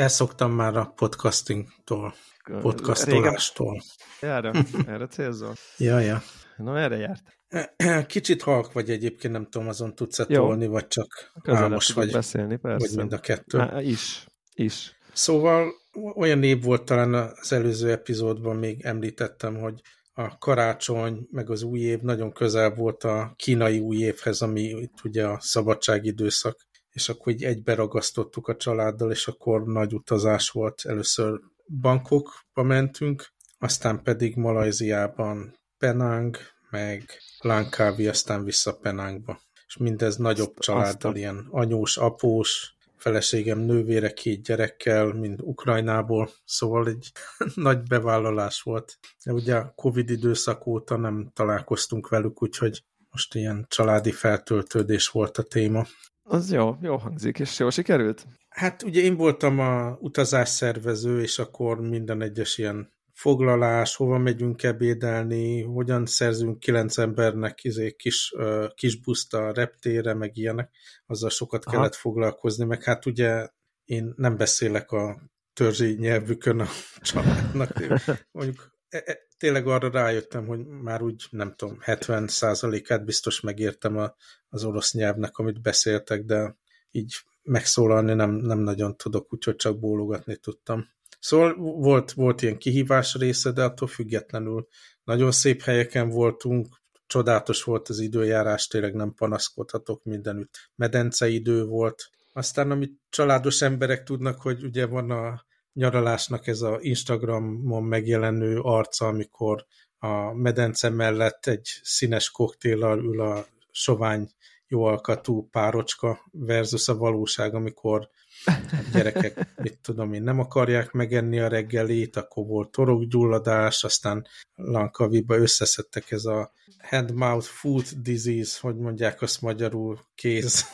elszoktam már a podcastingtól, podcastolástól. Erre, erre célzol? Ja, ja. No, erre járt. Kicsit halk vagy egyébként, nem tudom, azon tudsz-e tolni, vagy csak álmos vagy, beszélni, persze. vagy mind a kettő. Há, is, is. Szóval olyan név volt talán az előző epizódban még említettem, hogy a karácsony, meg az új év nagyon közel volt a kínai új évhez, ami itt ugye a szabadságidőszak, és akkor így egybe ragasztottuk a családdal, és akkor nagy utazás volt. Először Bangkokba mentünk, aztán pedig Malajziában Penang, meg Langkawi, aztán vissza Penangba. És mindez nagyobb családdal, ilyen anyós, após, feleségem nővére két gyerekkel, mind Ukrajnából, szóval egy nagy bevállalás volt. De ugye a Covid időszak óta nem találkoztunk velük, úgyhogy most ilyen családi feltöltődés volt a téma. Az jó, jó hangzik, és jó sikerült? Hát ugye én voltam a utazásszervező, és akkor minden egyes ilyen foglalás, hova megyünk ebédelni, hogyan szerzünk kilenc embernek izé, kis, kis buszt a reptére, meg ilyenek, azzal sokat Aha. kellett foglalkozni, meg hát ugye én nem beszélek a törzsi nyelvükön a családnak. Mondjuk tényleg arra rájöttem, hogy már úgy, nem tudom, 70 át biztos megértem a, az orosz nyelvnek, amit beszéltek, de így megszólalni nem, nem nagyon tudok, úgyhogy csak bólogatni tudtam. Szóval volt, volt ilyen kihívás része, de attól függetlenül nagyon szép helyeken voltunk, csodálatos volt az időjárás, tényleg nem panaszkodhatok mindenütt. Medenceidő volt. Aztán, amit családos emberek tudnak, hogy ugye van a nyaralásnak ez a Instagramon megjelenő arca, amikor a medence mellett egy színes koktéllal ül a sovány jó alkatú párocska versus a valóság, amikor Hát gyerekek, mit tudom én, nem akarják megenni a reggelit, akkor volt torokgyulladás, aztán Lankaviba összeszedtek ez a hand-mouth food disease, hogy mondják azt magyarul, kéz,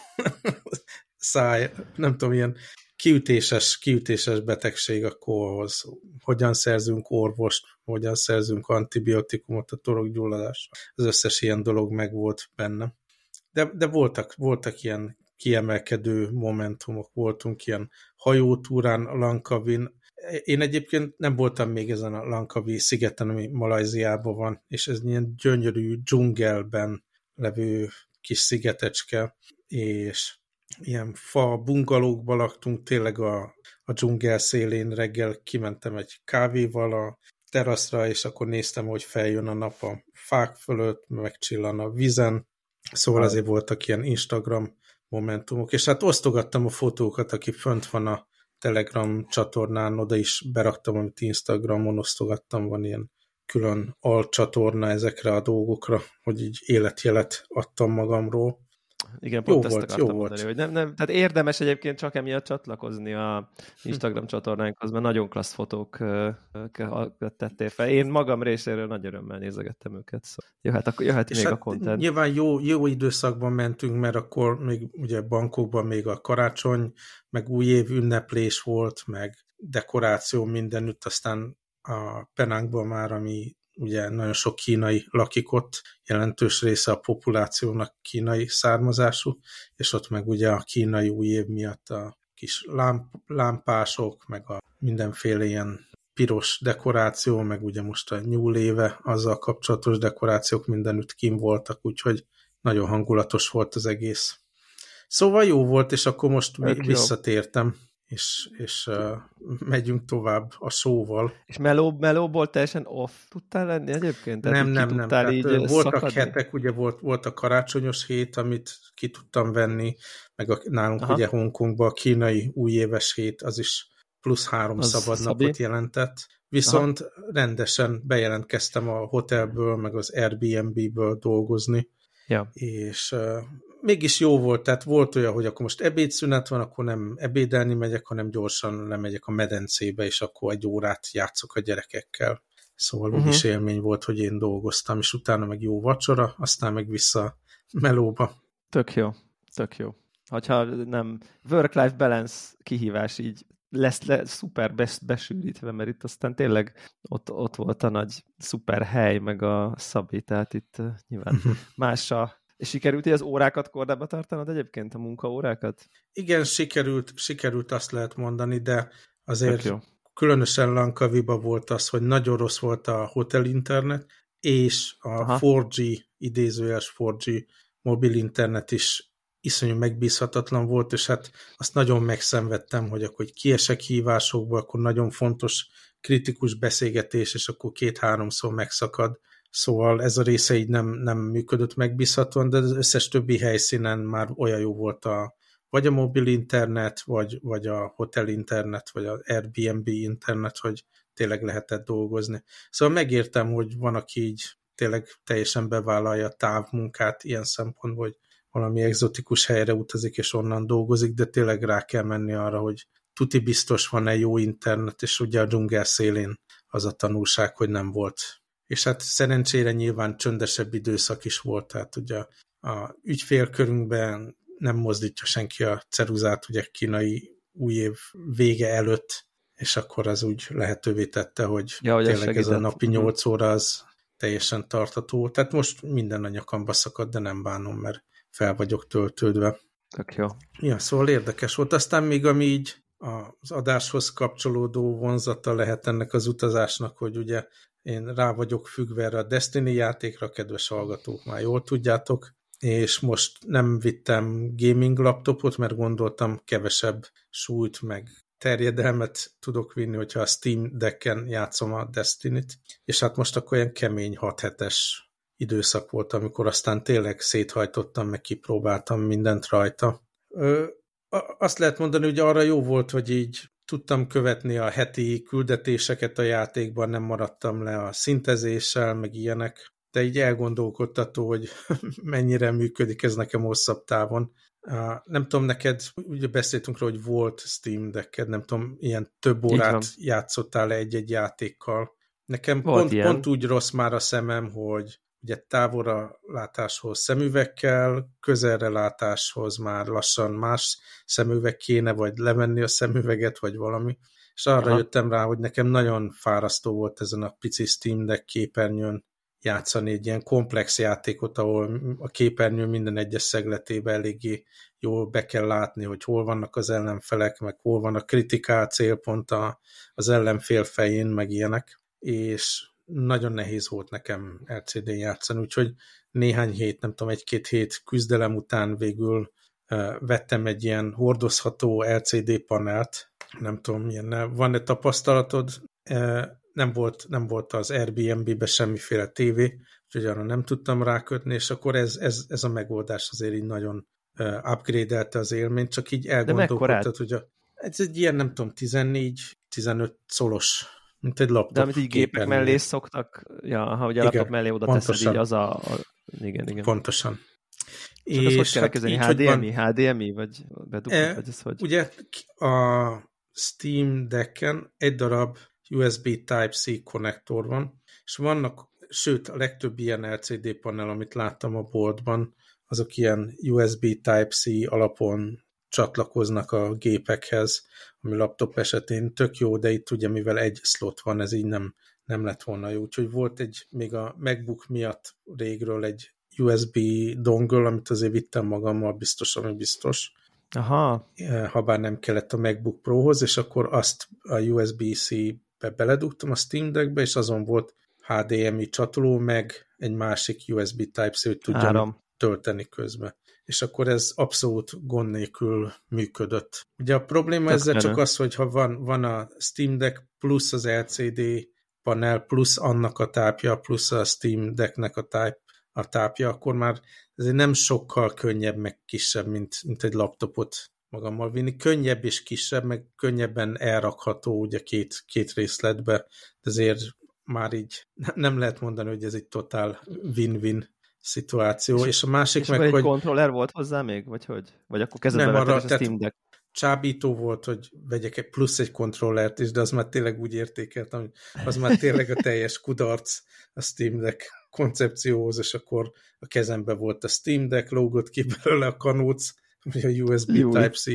száj, nem tudom, ilyen kiütéses, kiütéses betegség a kórhoz. Hogyan szerzünk orvost, hogyan szerzünk antibiotikumot a torokgyulladásra. Az összes ilyen dolog meg volt benne. De, de voltak, voltak ilyen kiemelkedő momentumok voltunk, ilyen hajótúrán Lankavin. Én egyébként nem voltam még ezen a Lankavi szigeten, ami Malajziában van, és ez ilyen gyönyörű dzsungelben levő kis szigetecske, és ilyen fa bungalókba laktunk, tényleg a, a dzsungel szélén reggel kimentem egy kávéval a teraszra, és akkor néztem, hogy feljön a nap a fák fölött, megcsillan a vizen, szóval azért voltak ilyen Instagram momentumok, és hát osztogattam a fotókat, aki fönt van a Telegram csatornán, oda is beraktam, amit Instagramon osztogattam, van ilyen külön alcsatorna ezekre a dolgokra, hogy így életjelet adtam magamról. Igen, pont jó ezt volt, akartam jó mondani, volt. hogy nem, nem, tehát érdemes egyébként csak emiatt csatlakozni a Instagram csatornánkhoz, mert nagyon klassz fotók tettél fel. Én magam részéről nagy örömmel nézegettem őket, szóval jöhet, akkor jöhet még hát a content. Nyilván jó, jó időszakban mentünk, mert akkor még ugye bankokban még a karácsony, meg új év ünneplés volt, meg dekoráció mindenütt, aztán a Penangban már, ami ugye nagyon sok kínai lakik ott, jelentős része a populációnak kínai származású, és ott meg ugye a kínai új év miatt a kis lámp, lámpások, meg a mindenféle ilyen piros dekoráció, meg ugye most a nyúléve, azzal kapcsolatos dekorációk mindenütt kim voltak, úgyhogy nagyon hangulatos volt az egész. Szóval jó volt, és akkor most Ök visszatértem. Jó és, és uh, megyünk tovább a szóval. És meló, melóból teljesen off tudtál lenni egyébként? Tehát nem, nem, nem. Tehát, így voltak szakadni? hetek, ugye volt, volt a karácsonyos hét, amit ki tudtam venni, meg a, nálunk Aha. ugye Hongkongban a kínai újéves hét, az is plusz három az szabad szabi. napot jelentett. Viszont Aha. rendesen bejelentkeztem a hotelből, meg az Airbnb-ből dolgozni, ja. és uh, mégis jó volt, tehát volt olyan, hogy akkor most ebédszünet van, akkor nem ebédelni megyek, hanem gyorsan lemegyek a medencébe, és akkor egy órát játszok a gyerekekkel. Szóval uh-huh. úgyis élmény volt, hogy én dolgoztam, és utána meg jó vacsora, aztán meg vissza melóba. Tök jó, tök jó. Hogyha nem work-life balance kihívás így lesz le, szuper bes, besűrítve, mert itt aztán tényleg ott, ott volt a nagy szuper hely, meg a szabi, tehát itt uh, nyilván uh-huh. más a és sikerült hogy az órákat kordába tartanod egyébként, a munkaórákat? Igen, sikerült, sikerült azt lehet mondani, de azért jó. különösen Lankaviba volt az, hogy nagyon rossz volt a hotel internet, és a Aha. 4G, idézőjeles 4G mobil internet is iszonyú megbízhatatlan volt, és hát azt nagyon megszenvedtem, hogy akkor kiesek hívásokból, akkor nagyon fontos kritikus beszélgetés, és akkor két-háromszor megszakad. Szóval ez a része így nem, nem működött megbízhatóan, de az összes többi helyszínen már olyan jó volt a, vagy a mobil internet, vagy, vagy a hotel internet, vagy az Airbnb internet, hogy tényleg lehetett dolgozni. Szóval megértem, hogy van, aki így tényleg teljesen bevállalja a távmunkát ilyen szempontból, hogy valami egzotikus helyre utazik, és onnan dolgozik, de tényleg rá kell menni arra, hogy tuti biztos van-e jó internet, és ugye a dzsungel szélén az a tanulság, hogy nem volt. És hát szerencsére nyilván csöndesebb időszak is volt, tehát ugye a ügyfélkörünkben nem mozdítja senki a ceruzát, ugye kínai új év vége előtt, és akkor az úgy lehetővé tette, hogy ja, hogy tényleg ez a napi 8 mhm. óra az teljesen tartató. Tehát most minden a nyakamba szakad, de nem bánom, mert fel vagyok töltődve. Tök jó. Ja, szóval érdekes volt. Aztán még ami így az adáshoz kapcsolódó vonzata lehet ennek az utazásnak, hogy ugye én rá vagyok függve erre a Destiny játékra, kedves hallgatók, már jól tudjátok, és most nem vittem gaming laptopot, mert gondoltam kevesebb súlyt, meg terjedelmet tudok vinni, hogyha a Steam Decken játszom a Destiny-t, és hát most akkor olyan kemény 6 hetes időszak volt, amikor aztán tényleg széthajtottam, meg kipróbáltam mindent rajta. Ö, azt lehet mondani, hogy arra jó volt, hogy így tudtam követni a heti küldetéseket a játékban, nem maradtam le a szintezéssel, meg ilyenek, de így elgondolkodtató, hogy mennyire működik ez nekem hosszabb távon. Nem tudom, neked, ugye beszéltünk róla, hogy volt Steam Decked, nem tudom, ilyen több órát játszottál egy-egy játékkal. Nekem pont, pont úgy rossz már a szemem, hogy ugye távolra látáshoz szemüvekkel, közelre látáshoz már lassan más szemüveg kéne, vagy levenni a szemüveget, vagy valami. És arra Aha. jöttem rá, hogy nekem nagyon fárasztó volt ezen a pici Steam Deck képernyőn játszani egy ilyen komplex játékot, ahol a képernyő minden egyes szegletébe eléggé jól be kell látni, hogy hol vannak az ellenfelek, meg hol van a kritikál célpont az ellenfél fején, meg ilyenek. És nagyon nehéz volt nekem LCD-n játszani, úgyhogy néhány hét, nem tudom, egy-két hét küzdelem után végül vettem egy ilyen hordozható LCD panelt, nem tudom, milyen, van-e tapasztalatod? Nem volt, nem volt az Airbnb-be semmiféle tévé, úgyhogy arra nem tudtam rákötni, és akkor ez, ez, ez a megoldás azért így nagyon upgrade-elte az élményt, csak így elgondolkodtad, hogy a, ez egy ilyen, nem tudom, 14-15 szolos mint egy laptop. De amit így gépek mellé szoktak, ja, ha ugye a laptop mellé oda pontosan. teszed, így az a, a... Igen, igen. Pontosan. Csak és hogy kell hát? HDMI, van... HDMI, vagy bedugod, e, vagy ez hogy? Ugye a Steam Decken egy darab USB Type-C konnektor van, és vannak, sőt, a legtöbb ilyen LCD panel, amit láttam a boltban, azok ilyen USB Type-C alapon csatlakoznak a gépekhez, ami laptop esetén tök jó, de itt ugye mivel egy slot van, ez így nem, nem lett volna jó. Úgyhogy volt egy, még a MacBook miatt régről egy USB dongle, amit azért vittem magammal, biztos, ami biztos. Aha. Ha bár nem kellett a MacBook Prohoz, és akkor azt a USB-C-be beledugtam a Steam Deckbe, és azon volt HDMI csatoló, meg egy másik USB Type-C, hogy tudjam Három. tölteni közben és akkor ez abszolút gond nélkül működött. Ugye a probléma Tök ezzel csak csak az, hogy ha van, van a Steam Deck plusz az LCD panel, plusz annak a tápja, plusz a Steam Decknek a, táp, a tápja, akkor már ez nem sokkal könnyebb, meg kisebb, mint, mint egy laptopot magammal vinni. Könnyebb és kisebb, meg könnyebben elrakható ugye két, két részletbe, de azért már így nem lehet mondani, hogy ez egy totál win-win szituáció, és, és a másik és meg, egy hogy... kontroller volt hozzá még, vagy hogy? Vagy akkor kezdetben nem, arra, a Steam Deck? Csábító volt, hogy vegyek egy plusz egy kontrollert is, de az már tényleg úgy értékeltem, hogy az már tényleg a teljes kudarc a Steam Deck koncepcióhoz, és akkor a kezembe volt a Steam Deck, lógott ki belőle a kanóc, vagy a USB Type-C.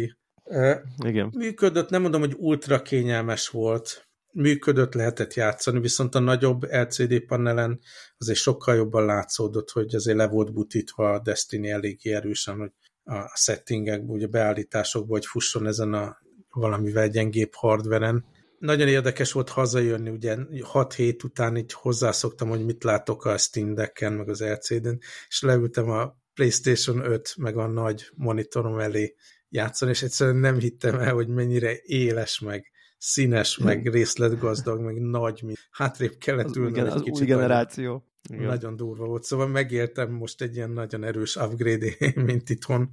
Igen. Működött, nem mondom, hogy ultra kényelmes volt, működött, lehetett játszani, viszont a nagyobb LCD panelen azért sokkal jobban látszódott, hogy azért le volt butítva a Destiny eléggé erősen, hogy a settingekben, ugye beállításokban, hogy fusson ezen a valamivel gyengébb hardveren. Nagyon érdekes volt hazajönni, ugye 6 hét után így hozzászoktam, hogy mit látok a Steam Deck-en, meg az LCD-n, és leültem a PlayStation 5, meg a nagy monitorom elé játszani, és egyszerűen nem hittem el, hogy mennyire éles, meg színes, meg részletgazdag, meg nagy, mint hátrébb kellett ülni. Igen, az új generáció. Igen. Nagyon durva volt, szóval megértem most egy ilyen nagyon erős upgrade mint itthon.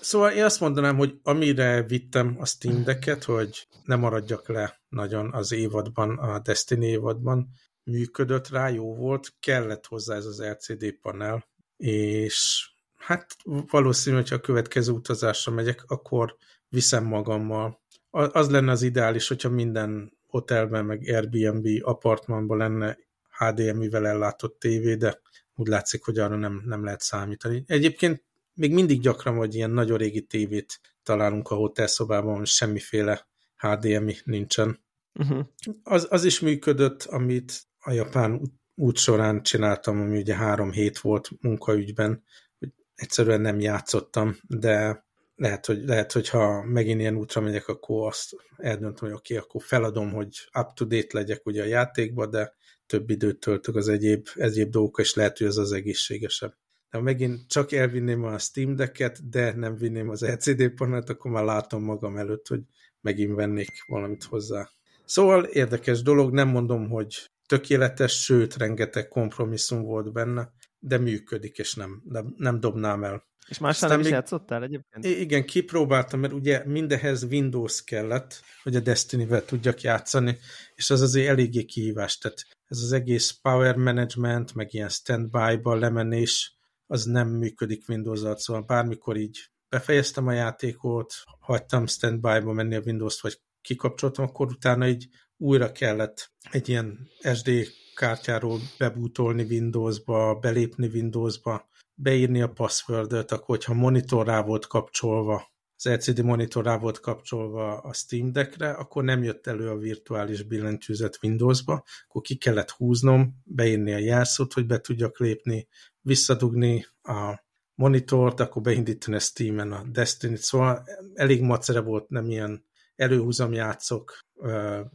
Szóval én azt mondanám, hogy amire vittem a Steam Deck-et, hogy ne maradjak le nagyon az évadban, a Destiny évadban, működött rá, jó volt, kellett hozzá ez az LCD panel, és hát valószínű, hogyha a következő utazásra megyek, akkor viszem magammal. Az lenne az ideális, hogyha minden hotelben, meg Airbnb apartmanban lenne HDMI-vel ellátott tévé, de úgy látszik, hogy arra nem, nem lehet számítani. Egyébként még mindig gyakran, hogy ilyen nagyon régi tévét találunk a hotelszobában, semmiféle HDMI nincsen. Uh-huh. Az, az is működött, amit a japán út során csináltam, ami ugye három hét volt munkaügyben, hogy egyszerűen nem játszottam, de lehet, hogy, lehet, hogy ha megint ilyen útra megyek, akkor azt eldöntöm, hogy oké, okay, akkor feladom, hogy up-to-date legyek ugye a játékba, de több időt töltök az egyéb, egyéb dolgokkal, és lehet, hogy ez az egészségesebb. De megint csak elvinném a Steam Deck-et, de nem vinném az LCD panelt, akkor már látom magam előtt, hogy megint vennék valamit hozzá. Szóval érdekes dolog, nem mondom, hogy tökéletes, sőt, rengeteg kompromisszum volt benne, de működik, és nem, nem, nem dobnám el. És mással nem is még, játszottál egyébként? Igen, kipróbáltam, mert ugye mindehez Windows kellett, hogy a Destiny-vel tudjak játszani, és az azért eléggé kihívás. Tehát ez az egész power management, meg ilyen standby-ba lemenés, az nem működik Windows-al, szóval bármikor így befejeztem a játékot, hagytam standby-ba menni a Windows-t, vagy kikapcsoltam, akkor utána így újra kellett egy ilyen SD kártyáról bebútolni Windowsba, belépni Windowsba, beírni a passwordot, akkor hogyha monitor rá volt kapcsolva, az LCD monitor rá volt kapcsolva a Steam Deckre, akkor nem jött elő a virtuális billentyűzet Windowsba, akkor ki kellett húznom, beírni a jelszót, hogy be tudjak lépni, visszadugni a monitort, akkor beindítani a Steam-en a Destiny-t, szóval elég macere volt, nem ilyen előhúzom, játszok,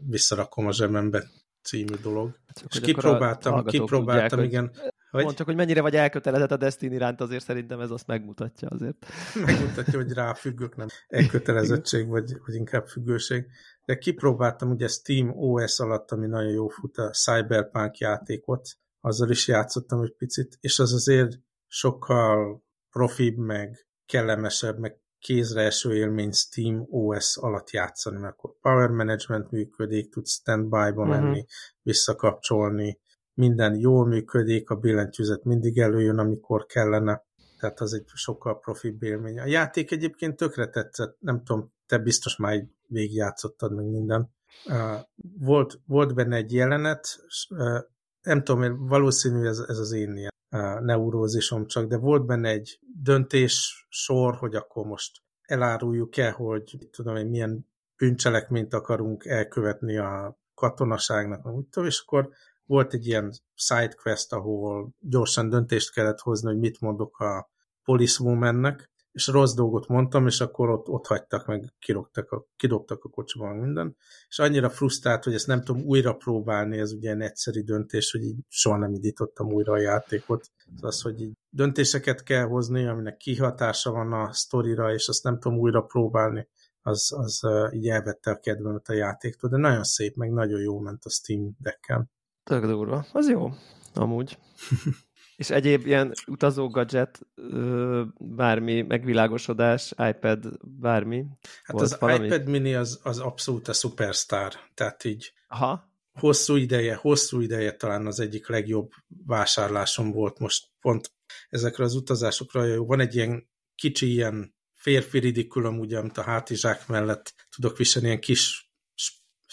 visszarakom a zsebembe című dolog. Csak és kipróbáltam, kipróbáltam, tudják, igen. Hogy... Mondd csak, hogy mennyire vagy elkötelezett a Destiny iránt, azért szerintem ez azt megmutatja azért. Megmutatja, hogy ráfüggök, nem elkötelezettség, vagy, vagy inkább függőség. De kipróbáltam ugye Steam OS alatt, ami nagyon jó fut a Cyberpunk játékot, azzal is játszottam egy picit, és az azért sokkal profibb, meg kellemesebb, meg kézre eső élmény Steam OS alatt játszani, mert akkor power management működik, tudsz standby-ba uh-huh. menni, visszakapcsolni, minden jól működik, a billentyűzet mindig előjön, amikor kellene, tehát az egy sokkal profibb élmény. A játék egyébként tökre tetszett, nem tudom, te biztos már végigjátszottad meg minden. Volt, volt benne egy jelenet, nem tudom, valószínű ez, ez az én ilyen neurózisom csak, de volt benne egy döntés sor, hogy akkor most eláruljuk-e, hogy tudom én, milyen bűncselekményt akarunk elkövetni a katonaságnak, úgy tudom, és akkor volt egy ilyen sidequest, ahol gyorsan döntést kellett hozni, hogy mit mondok a policewomannek, és rossz dolgot mondtam, és akkor ott, ott hagytak, meg kirogtak a, kidobtak a kocsiban minden, és annyira frusztrált, hogy ezt nem tudom újra próbálni, ez ugye egy egyszerű döntés, hogy így soha nem indítottam újra a játékot. Az hogy így döntéseket kell hozni, aminek kihatása van a sztorira, és azt nem tudom újra próbálni, az, az így elvette a kedvemet a játéktól, de nagyon szép, meg nagyon jó ment a Steam decken. Tök durva. Az jó, amúgy. És egyéb ilyen utazó gadget, bármi megvilágosodás, iPad, bármi? Hát Volt az valami? iPad mini az, az abszolút a superstar, tehát így Aha. hosszú ideje, hosszú ideje talán az egyik legjobb vásárlásom volt most pont ezekre az utazásokra. Jó, van egy ilyen kicsi ilyen férfi ridikulum, ugye, amit a hátizsák mellett tudok viselni, ilyen kis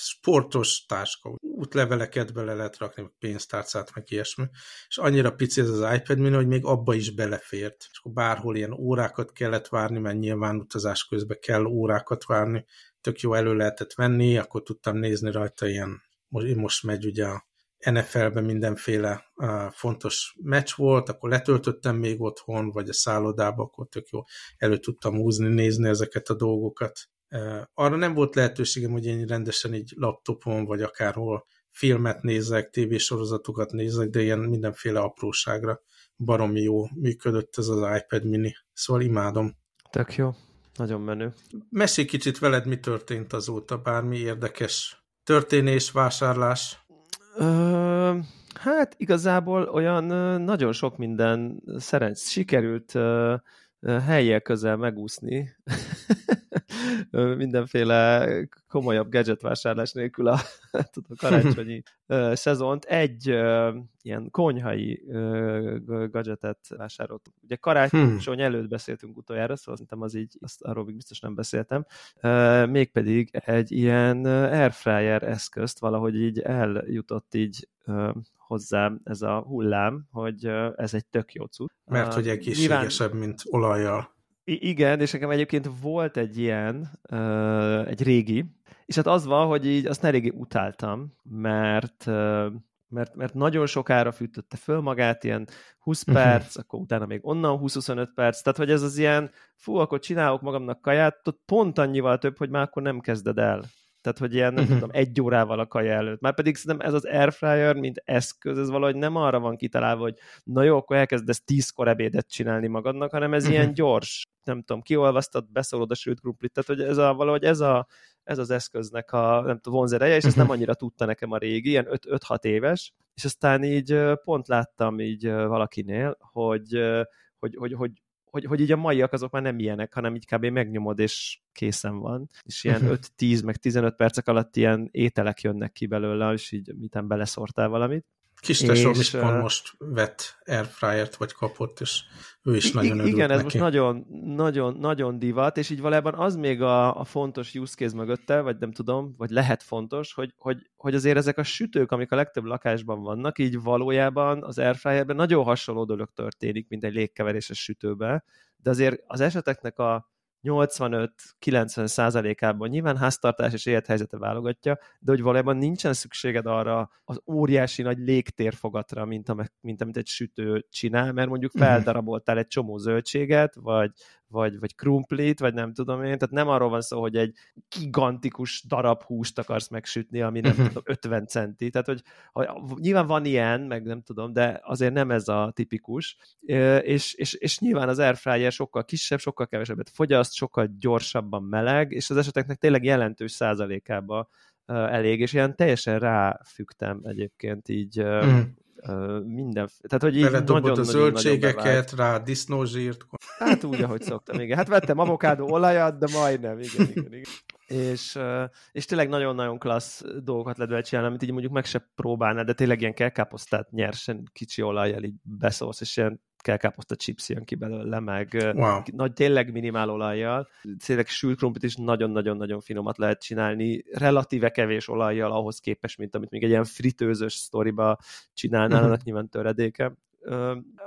sportos táska, útleveleket bele lehet rakni, pénztárcát, meg ilyesmi, és annyira pici ez az iPad mini, hogy még abba is belefért. És akkor bárhol ilyen órákat kellett várni, mert nyilván utazás közben kell órákat várni, tök jó elő lehetett venni, akkor tudtam nézni rajta ilyen, most megy ugye a NFL-ben mindenféle uh, fontos meccs volt, akkor letöltöttem még otthon, vagy a szállodába, akkor tök jó elő tudtam húzni, nézni ezeket a dolgokat arra nem volt lehetőségem, hogy én rendesen így laptopon, vagy akárhol filmet nézek, tévésorozatokat nézek, de ilyen mindenféle apróságra baromi jó működött ez az iPad mini. Szóval imádom. Tök jó. Nagyon menő. Mesélj kicsit veled, mi történt azóta, bármi érdekes történés, vásárlás? Ö, hát igazából olyan nagyon sok minden szerencs sikerült helyjel közel megúszni mindenféle komolyabb gadget vásárlás nélkül a, tudom, karácsonyi szezont. Egy ilyen konyhai gadgetet vásárolt. Ugye karácsony hmm. előtt beszéltünk utoljára, szóval szerintem az így, azt arról még biztos nem beszéltem. Mégpedig egy ilyen airfryer eszközt valahogy így eljutott így hozzám ez a hullám, hogy ez egy tök jó cucc. Mert hogy egészségesebb, Nyilván... mint olajjal. I- igen, és nekem egyébként volt egy ilyen, uh, egy régi, és hát az van, hogy így azt régi utáltam, mert uh, mert, mert nagyon sokára fűtötte föl magát, ilyen 20 uh-huh. perc, akkor utána még onnan 20-25 perc, tehát hogy ez az ilyen, fú, akkor csinálok magamnak kaját, pont annyival több, hogy már akkor nem kezded el. Tehát, hogy ilyen, nem uh-huh. tudom, egy órával a kaja előtt. Már pedig szerintem ez az airfryer, mint eszköz, ez valahogy nem arra van kitalálva, hogy na jó, akkor elkezdesz tízkor ebédet csinálni magadnak, hanem ez uh-huh. ilyen gyors, nem tudom, kiolvasztad, beszólod a sült krumplit, tehát hogy ez a, valahogy ez a, ez az eszköznek a nem tudom, vonzereje, és ezt nem annyira tudta nekem a régi, ilyen 5-6 éves, és aztán így pont láttam így valakinél, hogy, hogy, hogy, hogy hogy, hogy így a maiak azok már nem ilyenek, hanem így kb. megnyomod, és készen van. És ilyen 5-10, mhm. meg 15 percek alatt ilyen ételek jönnek ki belőle, és így miten beleszortál valamit. Kis tesóm is pont most vett airfryert, vagy kapott, és ő is nagyon örült Igen, ez neki. most nagyon, nagyon, nagyon divat, és így valójában az még a, a fontos use case mögötte, vagy nem tudom, vagy lehet fontos, hogy, hogy, hogy azért ezek a sütők, amik a legtöbb lakásban vannak, így valójában az airfryerben nagyon hasonló dolog történik, mint egy légkeveréses sütőben, de azért az eseteknek a 85-90 százalékában nyilván háztartás és élethelyzete válogatja, de hogy valójában nincsen szükséged arra az óriási nagy légtérfogatra, mint, a, mint amit egy sütő csinál, mert mondjuk mhm. feldaraboltál egy csomó zöldséget, vagy, vagy, vagy krumplit, vagy nem tudom én, tehát nem arról van szó, hogy egy gigantikus darab húst akarsz megsütni, ami nem mhm. tudom, 50 centi, tehát hogy, hogy nyilván van ilyen, meg nem tudom, de azért nem ez a tipikus, és, és, és nyilván az airfryer sokkal kisebb, sokkal kevesebbet fogyaszt, sokkal gyorsabban meleg, és az eseteknek tényleg jelentős százalékába elég, és ilyen teljesen ráfügtem egyébként így mm minden, tehát hogy így nagyon, a zöldségeket, rá disznózsírt. Hát úgy, ahogy szoktam, igen. Hát vettem avokádó olajat, de majdnem, igen, igen, igen. És, és tényleg nagyon-nagyon klassz dolgokat lehet csinálni, amit így mondjuk meg se próbálná, de tényleg ilyen kelkáposztát nyersen kicsi olajjal így beszólsz, és ilyen kelkáposzta chips jön ki belőle, meg wow. nagy, tényleg minimál olajjal. Tényleg sült krumplit is nagyon-nagyon-nagyon finomat lehet csinálni, relatíve kevés olajjal ahhoz képest, mint amit még egy ilyen fritőzös sztoriba csinálnának, uh-huh. nyilván töredéke.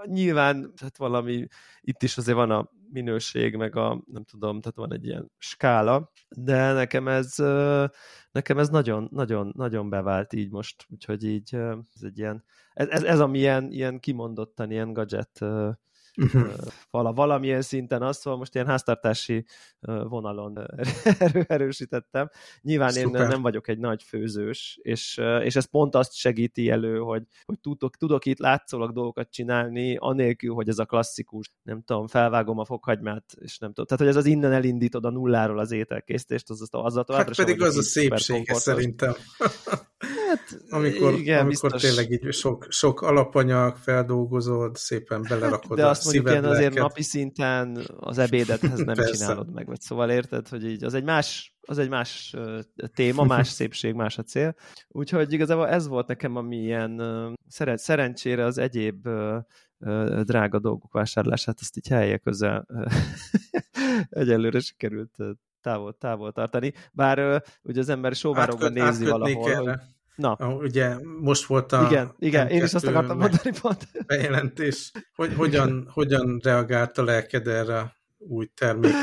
Nyilván hát valami, itt is azért van a minőség, meg a, nem tudom, tehát van egy ilyen skála, de nekem ez, nekem ez nagyon, nagyon, nagyon bevált így most, úgyhogy így ez egy ilyen, ez, ez, ez ami ilyen, ilyen kimondottan ilyen gadget uh-huh. vala, valamilyen szinten azt, szóval most ilyen háztartási vonalon erő, erősítettem. Nyilván Szuper. én nem vagyok egy nagy főzős, és, és ez pont azt segíti elő, hogy, hogy tudok, tudok itt látszólag dolgokat csinálni, anélkül, hogy ez a klasszikus, nem tudom, felvágom a fokhagymát, és nem tudom. Tehát, hogy ez az innen elindítod a nulláról az ételkészítést, az, az, az, az hát pedig az a szépsége szerintem. Hát, amikor, igen, amikor biztos. tényleg így sok, sok alapanyag feldolgozod, szépen belerakod De azt mondjuk ilyen azért napi szinten az ebédethez nem Persze. csinálod meg, vagy szóval érted, hogy így az egy más, az egy más téma, más szépség, más a cél. Úgyhogy igazából ez volt nekem, ami ilyen szeren- szerencsére az egyéb drága dolgok vásárlását, azt így helye közel egyelőre sikerült távol, távol tartani. Bár ugye az ember sóvárokban nézi valahol, erre. hogy Na. A, ugye most volt a Igen, igen én is azt akartam mondani pont. Bejelentés. Hogy, hogyan, hogyan reagált a lelked erre új termék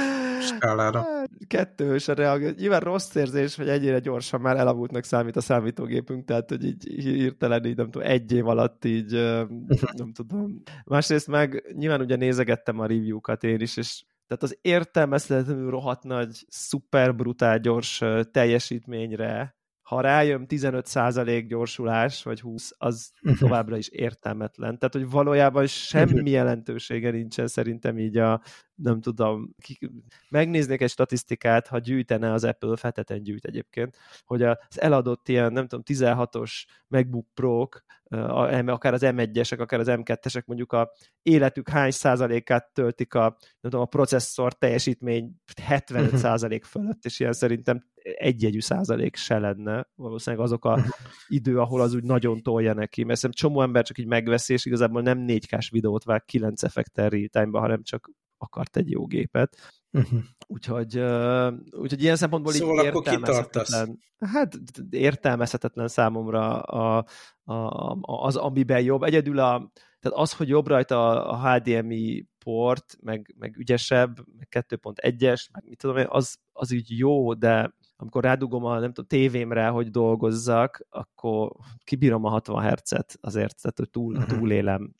skálára? Hát, kettős a reagált. Nyilván rossz érzés, hogy ennyire gyorsan már elavultnak számít a számítógépünk, tehát hogy így hirtelen így nem tudom, egy év alatt így nem tudom. Másrészt meg nyilván ugye nézegettem a review-kat én is, és Tehát az értelmezhetetlenül rohadt nagy, szuper brutál gyors teljesítményre ha rájön 15% gyorsulás, vagy 20, az uh-huh. továbbra is értelmetlen. Tehát, hogy valójában semmi jelentősége nincsen szerintem így a, nem tudom, ki, megnéznék egy statisztikát, ha gyűjtene az Apple, feteten gyűjt egyébként, hogy az eladott ilyen, nem tudom, 16-os MacBook Pro-k, akár az M1-esek, akár az M2-esek mondjuk a életük hány százalékát töltik a, nem tudom, a processzor teljesítmény 75 százalék fölött, és ilyen szerintem egy-egyű százalék se lenne. Valószínűleg azok a idő, ahol az úgy nagyon tolja neki, mert szerintem csomó ember csak így megveszi, és igazából nem 4K-s videót vág 9 effektel real hanem csak akart egy jó gépet. Uh-huh. Úgyhogy, úgyhogy ilyen szempontból szóval így értelmezhetetlen. Hát értelmezhetetlen számomra a, a, a, az, amiben jobb. Egyedül a, tehát az, hogy jobb rajta a HDMI port, meg, meg ügyesebb, meg 2.1-es, meg mit tudom én, az, az így jó, de amikor rádugom a nem tudom, tévémre, hogy dolgozzak, akkor kibírom a 60 hercet azért, tehát hogy túl, uh-huh. túlélem.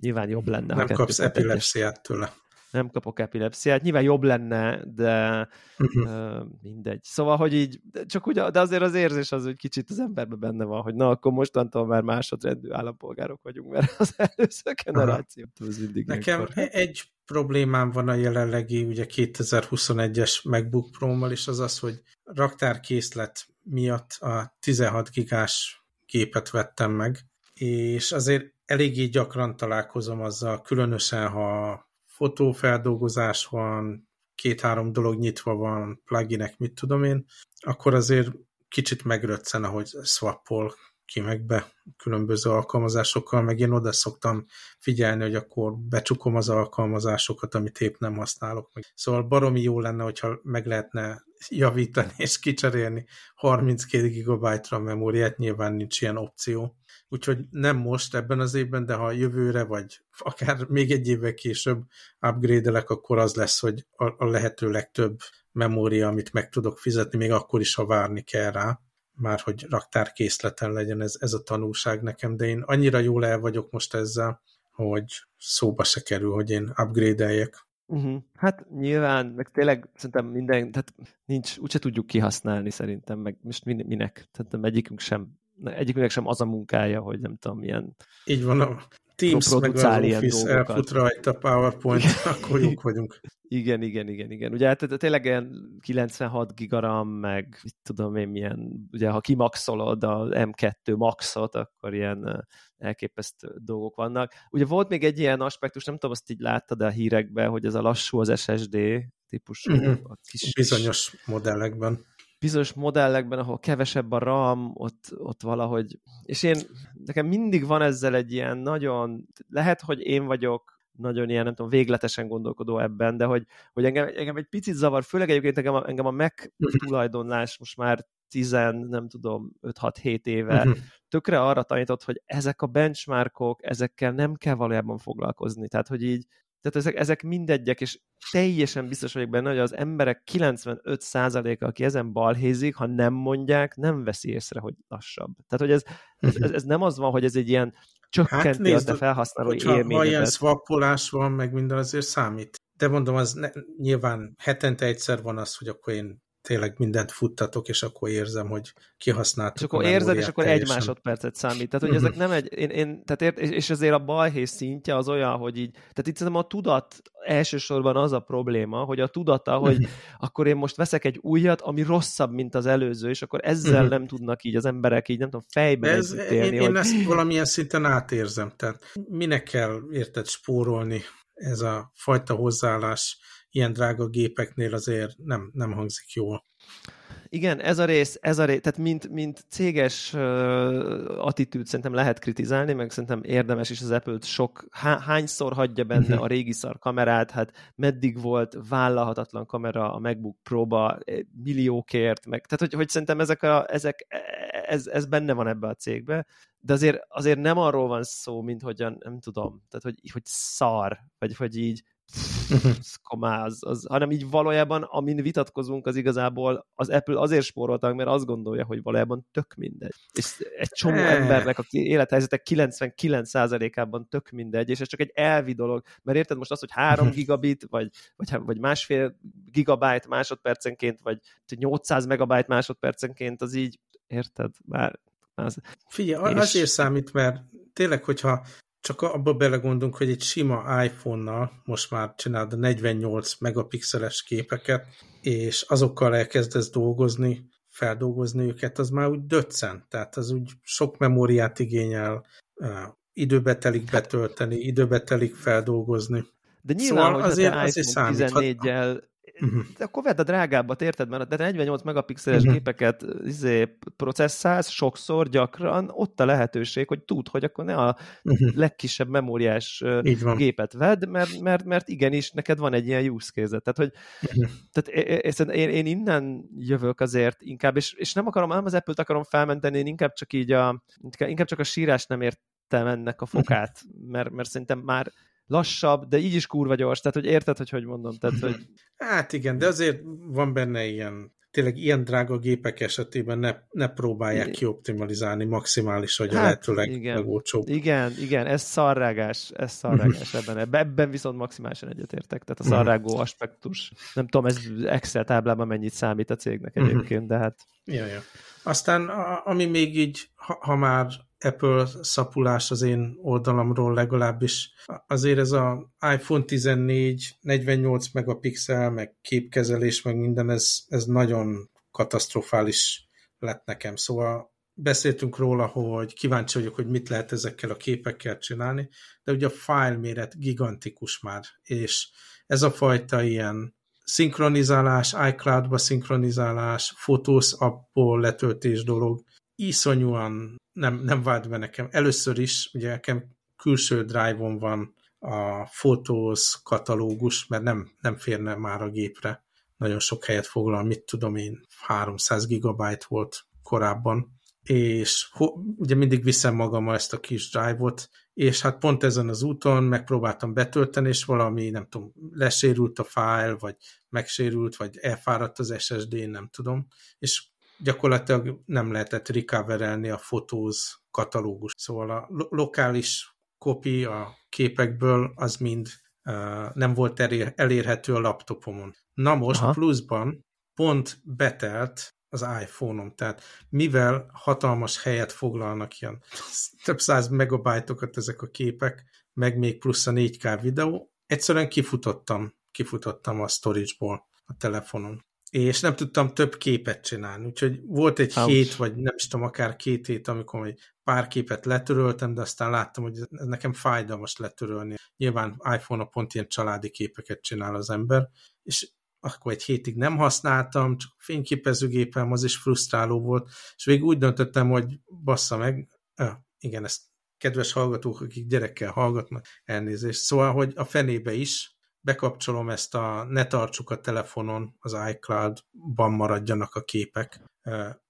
Nyilván jobb lenne. Nem kapsz epilepsziát tőle nem kapok epilepsziát. Nyilván jobb lenne, de uh-huh. uh, mindegy. Szóval, hogy így, csak úgy, de azért az érzés az, hogy kicsit az emberben benne van, hogy na, akkor mostantól már másodrendű állampolgárok vagyunk, mert az előző generáció az mindig Nekem ilyenkor. egy problémám van a jelenlegi, ugye 2021-es MacBook Pro-mal, és az az, hogy raktárkészlet miatt a 16 gigás gépet vettem meg, és azért eléggé gyakran találkozom azzal, különösen, ha fotófeldolgozás van, két-három dolog nyitva van, pluginek, mit tudom én, akkor azért kicsit megröccen, ahogy swappol ki meg be különböző alkalmazásokkal, meg én oda szoktam figyelni, hogy akkor becsukom az alkalmazásokat, amit épp nem használok meg. Szóval baromi jó lenne, hogyha meg lehetne javítani és kicserélni 32 GB-ra memóriát, nyilván nincs ilyen opció. Úgyhogy nem most ebben az évben, de ha jövőre, vagy akár még egy évvel később upgrade-elek, akkor az lesz, hogy a, a lehető legtöbb memória, amit meg tudok fizetni, még akkor is, ha várni kell rá, már hogy raktárkészleten legyen ez, ez a tanulság nekem, de én annyira jól el vagyok most ezzel, hogy szóba se kerül, hogy én upgrade-eljek. Uh-huh. Hát nyilván, meg tényleg szerintem minden, tehát nincs, úgyse tudjuk kihasználni szerintem, meg most minek, tehát nem egyikünk sem, egyikünknek sem az a munkája, hogy nem tudom, milyen Így van, a Teams meg az Office elfut rajta PowerPoint, akkor jók vagyunk. Igen, igen, igen, igen. Ugye hát tényleg ilyen 96 gigaram, meg mit tudom én milyen, ugye ha kimaxolod a M2 maxot, akkor ilyen elképesztő dolgok vannak. Ugye volt még egy ilyen aspektus, nem tudom, azt így láttad a hírekben, hogy ez a lassú az SSD típusú. Uh-huh. A kis, Bizonyos modellekben bizonyos modellekben, ahol kevesebb a RAM, ott, ott valahogy, és én, nekem mindig van ezzel egy ilyen nagyon, lehet, hogy én vagyok nagyon ilyen, nem tudom, végletesen gondolkodó ebben, de hogy, hogy engem, engem egy picit zavar, főleg egyébként engem a, engem a Mac tulajdonlás most már 10, nem tudom, 5-6-7 éve uh-huh. tökre arra tanított, hogy ezek a benchmarkok, ezekkel nem kell valójában foglalkozni. Tehát, hogy így tehát ezek, ezek mindegyek, és teljesen biztos vagyok benne, hogy az emberek 95%-a, aki ezen balhézik, ha nem mondják, nem veszi észre, hogy lassabb. Tehát, hogy ez, ez, ez, ez nem az van, hogy ez egy ilyen csökkenti hát nézd, a te felhasználói élményedet. Ha ilyen swappolás van, meg minden azért számít. De mondom, az ne, nyilván hetente egyszer van az, hogy akkor én tényleg mindent futtatok, és akkor érzem, hogy kihasználtuk És akkor érzed, és akkor teljesen. egy másodpercet számít. Tehát, hogy ezek nem egy, én, én, tehát ér, és azért a balhés szintje az olyan, hogy így, tehát itt szerintem a tudat elsősorban az a probléma, hogy a tudata, hogy akkor én most veszek egy újat, ami rosszabb, mint az előző, és akkor ezzel nem tudnak így az emberek így, nem tudom, fejben Ez, élni. Én, hogy... én ezt valamilyen szinten átérzem, tehát minek kell, érted, spórolni ez a fajta hozzáállás ilyen drága gépeknél azért nem, nem hangzik jól. Igen, ez a rész, ez a rész, tehát mint, mint céges uh, attitűd szerintem lehet kritizálni, meg szerintem érdemes is az Apple-t sok, há, hányszor hagyja benne uh-huh. a régi szar kamerát, hát meddig volt vállalhatatlan kamera a MacBook Pro-ba milliókért, meg, tehát hogy, hogy szerintem ezek a, ezek, ez, ez benne van ebbe a cégbe, de azért, azért nem arról van szó, mint hogy nem tudom, tehát hogy, hogy szar, vagy hogy így komá, az, az, hanem így valójában, amin vitatkozunk, az igazából az Apple azért spóroltak, mert azt gondolja, hogy valójában tök mindegy. És egy csomó embernek, aki élethelyzetek 99%-ában tök mindegy, és ez csak egy elvi dolog, mert érted most azt, hogy 3 gigabit, vagy, vagy, vagy másfél gigabyte másodpercenként, vagy 800 megabyte másodpercenként, az így, érted? Már az, Figyelj, és... azért számít, mert tényleg, hogyha csak abba belegondolunk, hogy egy sima iPhone-nal most már csinálod a 48 megapixeles képeket, és azokkal elkezdesz dolgozni, feldolgozni őket, az már úgy döccen, tehát az úgy sok memóriát igényel, időbe telik betölteni, időbe telik feldolgozni. De nyilván, szóval hogy azért, azért iPhone 14-jel Uh-huh. Akkor vedd a drágábbat, érted? Mert de 48 megapixeles uh-huh. képeket izé, processzálsz sokszor, gyakran, ott a lehetőség, hogy tud, hogy akkor ne a uh-huh. legkisebb memóriás gépet vedd, mert, mert, mert igenis neked van egy ilyen use case Tehát, hogy uh-huh. tehát én, én, innen jövök azért inkább, és, és nem akarom, nem az Apple-t akarom felmenteni, én inkább csak így a, inkább csak a sírás nem értem ennek a fokát, mert, mert szerintem már lassabb, de így is kurva gyors, tehát hogy érted, hogy hogy mondom, tehát hogy... Hát igen, de azért van benne ilyen, tényleg ilyen drága gépek esetében ne, ne próbálják kioptimalizálni maximális, hogy hát, a lehetőleg igen. legolcsóbb. Igen, igen, ez szarrágás, ez szarrágás ebben. Ebben viszont maximálisan egyetértek, tehát a szarrágó aspektus. Nem tudom, ez Excel táblában mennyit számít a cégnek egyébként, de hát... Ja, ja. Aztán, ami még így, ha, ha már Apple szapulás az én oldalamról legalábbis. Azért ez a iPhone 14, 48 megapixel, meg képkezelés, meg minden, ez, ez nagyon katasztrofális lett nekem. Szóval beszéltünk róla, hogy kíváncsi vagyok, hogy mit lehet ezekkel a képekkel csinálni, de ugye a file méret gigantikus már, és ez a fajta ilyen szinkronizálás, iCloud-ba szinkronizálás, fotósz appból letöltés dolog, iszonyúan nem, nem vált be nekem. Először is, ugye nekem külső drive-on van a fotóz katalógus, mert nem, nem férne már a gépre. Nagyon sok helyet foglal, mit tudom én, 300 gigabyte volt korábban, és ugye mindig viszem magam ezt a kis drive-ot, és hát pont ezen az úton megpróbáltam betölteni, és valami, nem tudom, lesérült a file, vagy megsérült, vagy elfáradt az SSD, nem tudom, és gyakorlatilag nem lehetett recoverelni a fotóz katalógus. Szóval a lo lokális kopi a képekből az mind uh, nem volt elérhető a laptopomon. Na most Aha. pluszban pont betelt az iPhone-om, tehát mivel hatalmas helyet foglalnak ilyen több száz megabajtokat ezek a képek, meg még plusz a 4K videó, egyszerűen kifutottam, kifutottam a storage-ból a telefonon és nem tudtam több képet csinálni, úgyhogy volt egy Ouch. hét, vagy nem is tudom, akár két hét, amikor egy pár képet letöröltem, de aztán láttam, hogy ez nekem fájdalmas letörölni. Nyilván iPhone-a pont ilyen családi képeket csinál az ember, és akkor egy hétig nem használtam, csak fényképezőgépem, az is frusztráló volt, és végül úgy döntöttem, hogy bassza meg, öh, igen, ezt kedves hallgatók, akik gyerekkel hallgatnak, elnézést. Szóval, hogy a fenébe is, bekapcsolom ezt a ne tartsuk a telefonon, az iCloud-ban maradjanak a képek.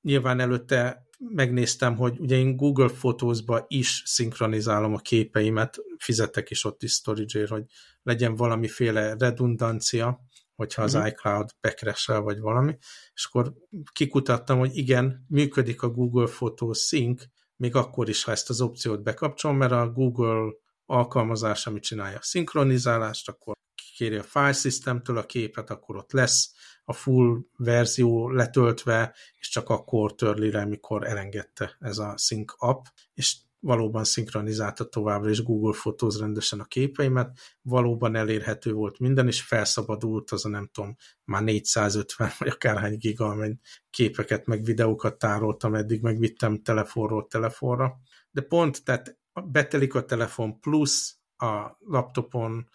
Nyilván előtte megnéztem, hogy ugye én Google Photos-ba is szinkronizálom a képeimet, fizetek is ott is storage hogy legyen valamiféle redundancia, hogyha az mm-hmm. iCloud bekresel, vagy valami, és akkor kikutattam, hogy igen, működik a Google Photos Sync, még akkor is, ha ezt az opciót bekapcsolom, mert a Google alkalmazás, ami csinálja a szinkronizálást, akkor kéri a file systemtől a képet, akkor ott lesz a full verzió letöltve, és csak akkor törli le, mikor elengedte ez a Sync app, és valóban szinkronizálta továbbra is Google Photos rendesen a képeimet, valóban elérhető volt minden, és felszabadult az a nem tudom, már 450 vagy akárhány giga, amely képeket meg videókat tároltam, eddig megvittem telefonról telefonra, de pont, tehát betelik a telefon plusz a laptopon,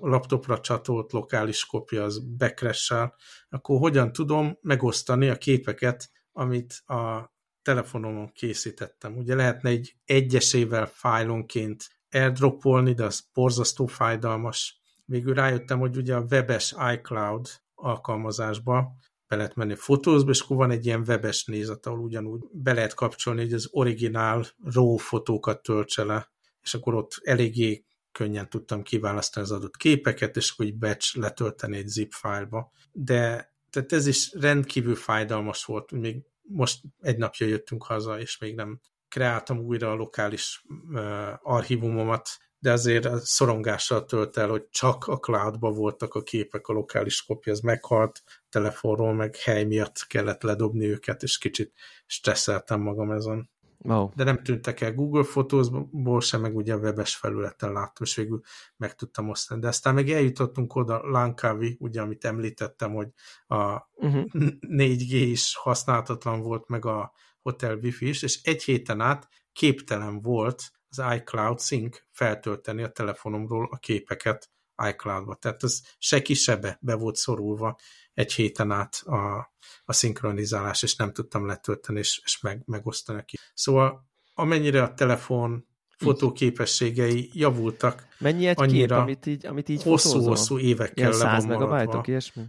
laptopra csatolt lokális kopja az bekressel, akkor hogyan tudom megosztani a képeket, amit a telefonomon készítettem. Ugye lehetne egy egyesével fájlonként airdropolni, de az borzasztó fájdalmas. Végül rájöttem, hogy ugye a webes iCloud alkalmazásba be lehet menni fotózba, és akkor van egy ilyen webes nézet, ahol ugyanúgy be lehet kapcsolni, hogy az originál RAW fotókat töltse le, és akkor ott eléggé könnyen tudtam kiválasztani az adott képeket, és úgy batch letölteni egy zip fájlba. De tehát ez is rendkívül fájdalmas volt, még most egy napja jöttünk haza, és még nem kreáltam újra a lokális uh, archívumomat, de azért a szorongással tölt el, hogy csak a cloudba voltak a képek, a lokális kopja, az meghalt telefonról, meg hely miatt kellett ledobni őket, és kicsit stresszeltem magam ezen. Wow. De nem tűntek el Google Photos-ból sem, meg ugye a webes felületen láttam, és végül meg tudtam osztani. De aztán meg eljutottunk oda Lankavi, ugye, amit említettem, hogy a uh-huh. Mhm. 4G is használhatatlan volt, meg a hotel wifi is, és egy héten át képtelen volt az iCloud Sync feltölteni a telefonomról a képeket iCloud-ba. Tehát ez se kisebbe be volt szorulva egy héten át a, a szinkronizálás, és nem tudtam letölteni és, és meg, megosztani ki. Szóval amennyire a telefon fotóképességei javultak. Mennyi egy annyira kép, amit így, amit így hosszú-hosszú évekkel le van maradva.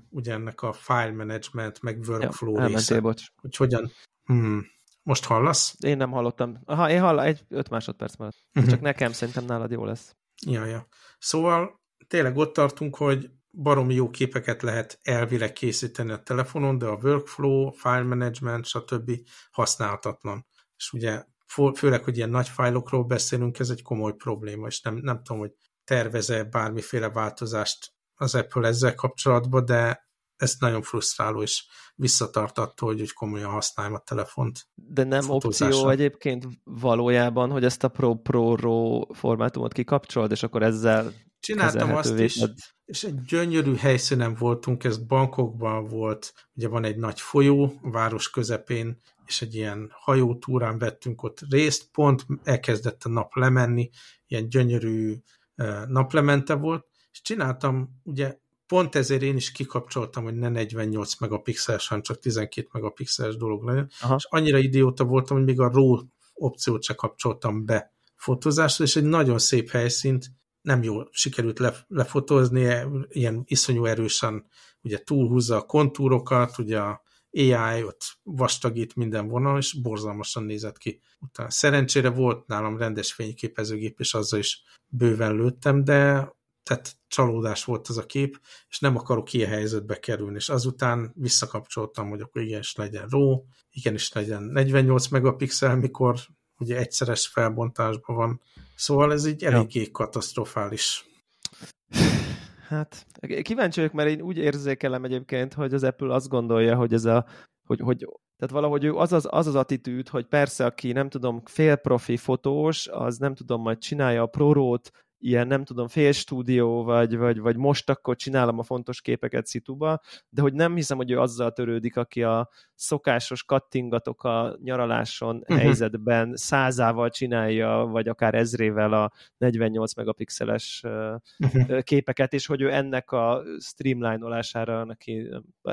Ugye ennek a file management, meg workflow ja, része. Bocs. Hogy hogyan, hmm, most hallasz? Én nem hallottam. Aha, én hall, egy öt másodperc maradt. Uh-huh. Csak nekem szerintem nálad jó lesz. Ja, ja. Szóval tényleg ott tartunk, hogy baromi jó képeket lehet elvileg készíteni a telefonon, de a workflow, file management, stb. használhatatlan. És ugye főleg, hogy ilyen nagy fájlokról beszélünk, ez egy komoly probléma, és nem, nem tudom, hogy terveze bármiféle változást az Apple ezzel kapcsolatban, de ez nagyon frusztráló, és visszatart attól, hogy, hogy komolyan használjam a telefont. De nem opció egyébként valójában, hogy ezt a Pro Pro RAW formátumot kikapcsolod, és akkor ezzel Csináltam azt is, és egy gyönyörű helyszínen voltunk, ez Bangkokban volt, ugye van egy nagy folyó, a város közepén, és egy ilyen hajótúrán vettünk ott részt, pont elkezdett a nap lemenni, ilyen gyönyörű naplemente volt, és csináltam ugye pont ezért én is kikapcsoltam, hogy ne 48 megapixeles, hanem csak 12 megapixeles dolog legyen, Aha. és annyira idióta voltam, hogy még a RAW opciót se kapcsoltam be fotózásra, és egy nagyon szép helyszínt nem jól sikerült lefotózni, ilyen iszonyú erősen ugye túlhúzza a kontúrokat, ugye a AI ott vastagít minden vonal, és borzalmasan nézett ki. Utána szerencsére volt nálam rendes fényképezőgép, és azzal is bőven lőttem, de tehát csalódás volt az a kép, és nem akarok ilyen helyzetbe kerülni, és azután visszakapcsoltam, hogy akkor igenis legyen RAW, igenis legyen 48 megapixel, mikor ugye egyszeres felbontásban van. Szóval ez így eléggé ja. katasztrofális. Hát kíváncsi vagyok, mert én úgy érzékelem egyébként, hogy az Apple azt gondolja, hogy ez a, hogy, hogy tehát valahogy ő az az, az az attitűd, hogy persze, aki nem tudom, félprofi fotós, az nem tudom, majd csinálja a prorót, ilyen, nem tudom, félstúdió, vagy, vagy, vagy most akkor csinálom a fontos képeket szituba, de hogy nem hiszem, hogy ő azzal törődik, aki a szokásos kattingatok a nyaraláson uh-huh. helyzetben százával csinálja, vagy akár ezrével a 48 megapixeles uh-huh. képeket, és hogy ő ennek a streamline-olására neki...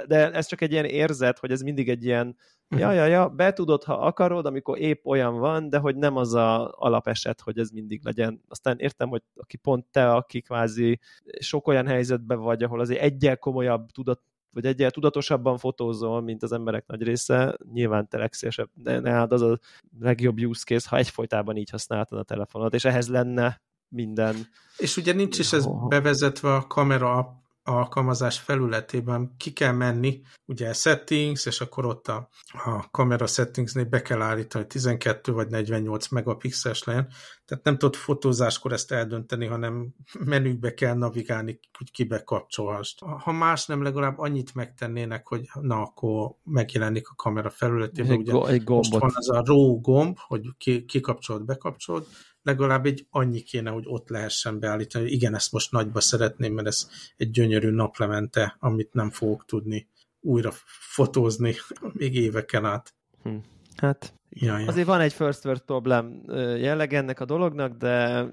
De ez csak egy ilyen érzet, hogy ez mindig egy ilyen Ja, ja, ja, betudod, ha akarod, amikor épp olyan van, de hogy nem az a alapeset, hogy ez mindig legyen. Aztán értem, hogy aki pont te, aki kvázi sok olyan helyzetben vagy, ahol azért egyel komolyabb tudat, vagy egyel tudatosabban fotózol, mint az emberek nagy része, nyilván te legszélesebb, de ne, az a legjobb use case, ha egyfolytában így használtad a telefonot, és ehhez lenne minden. És ugye nincs is ez bevezetve a kamera alkalmazás felületében ki kell menni, ugye settings, és akkor ott a, a kamera settingsnél be kell állítani, hogy 12 vagy 48 megapixeles legyen. Tehát nem tudod fotózáskor ezt eldönteni, hanem menükbe kell navigálni, hogy kibe kapcsolhast. Ha más nem, legalább annyit megtennének, hogy na, akkor megjelenik a kamera felületében. Egy, ugye egy most van az a RAW gomb, hogy ki, kikapcsolod, bekapcsolod, legalább egy annyi kéne, hogy ott lehessen beállítani, hogy igen, ezt most nagyba szeretném, mert ez egy gyönyörű naplemente, amit nem fogok tudni újra fotózni még éveken át. Hm. Hát ja, ja. azért van egy first world problem jelleg ennek a dolognak, de...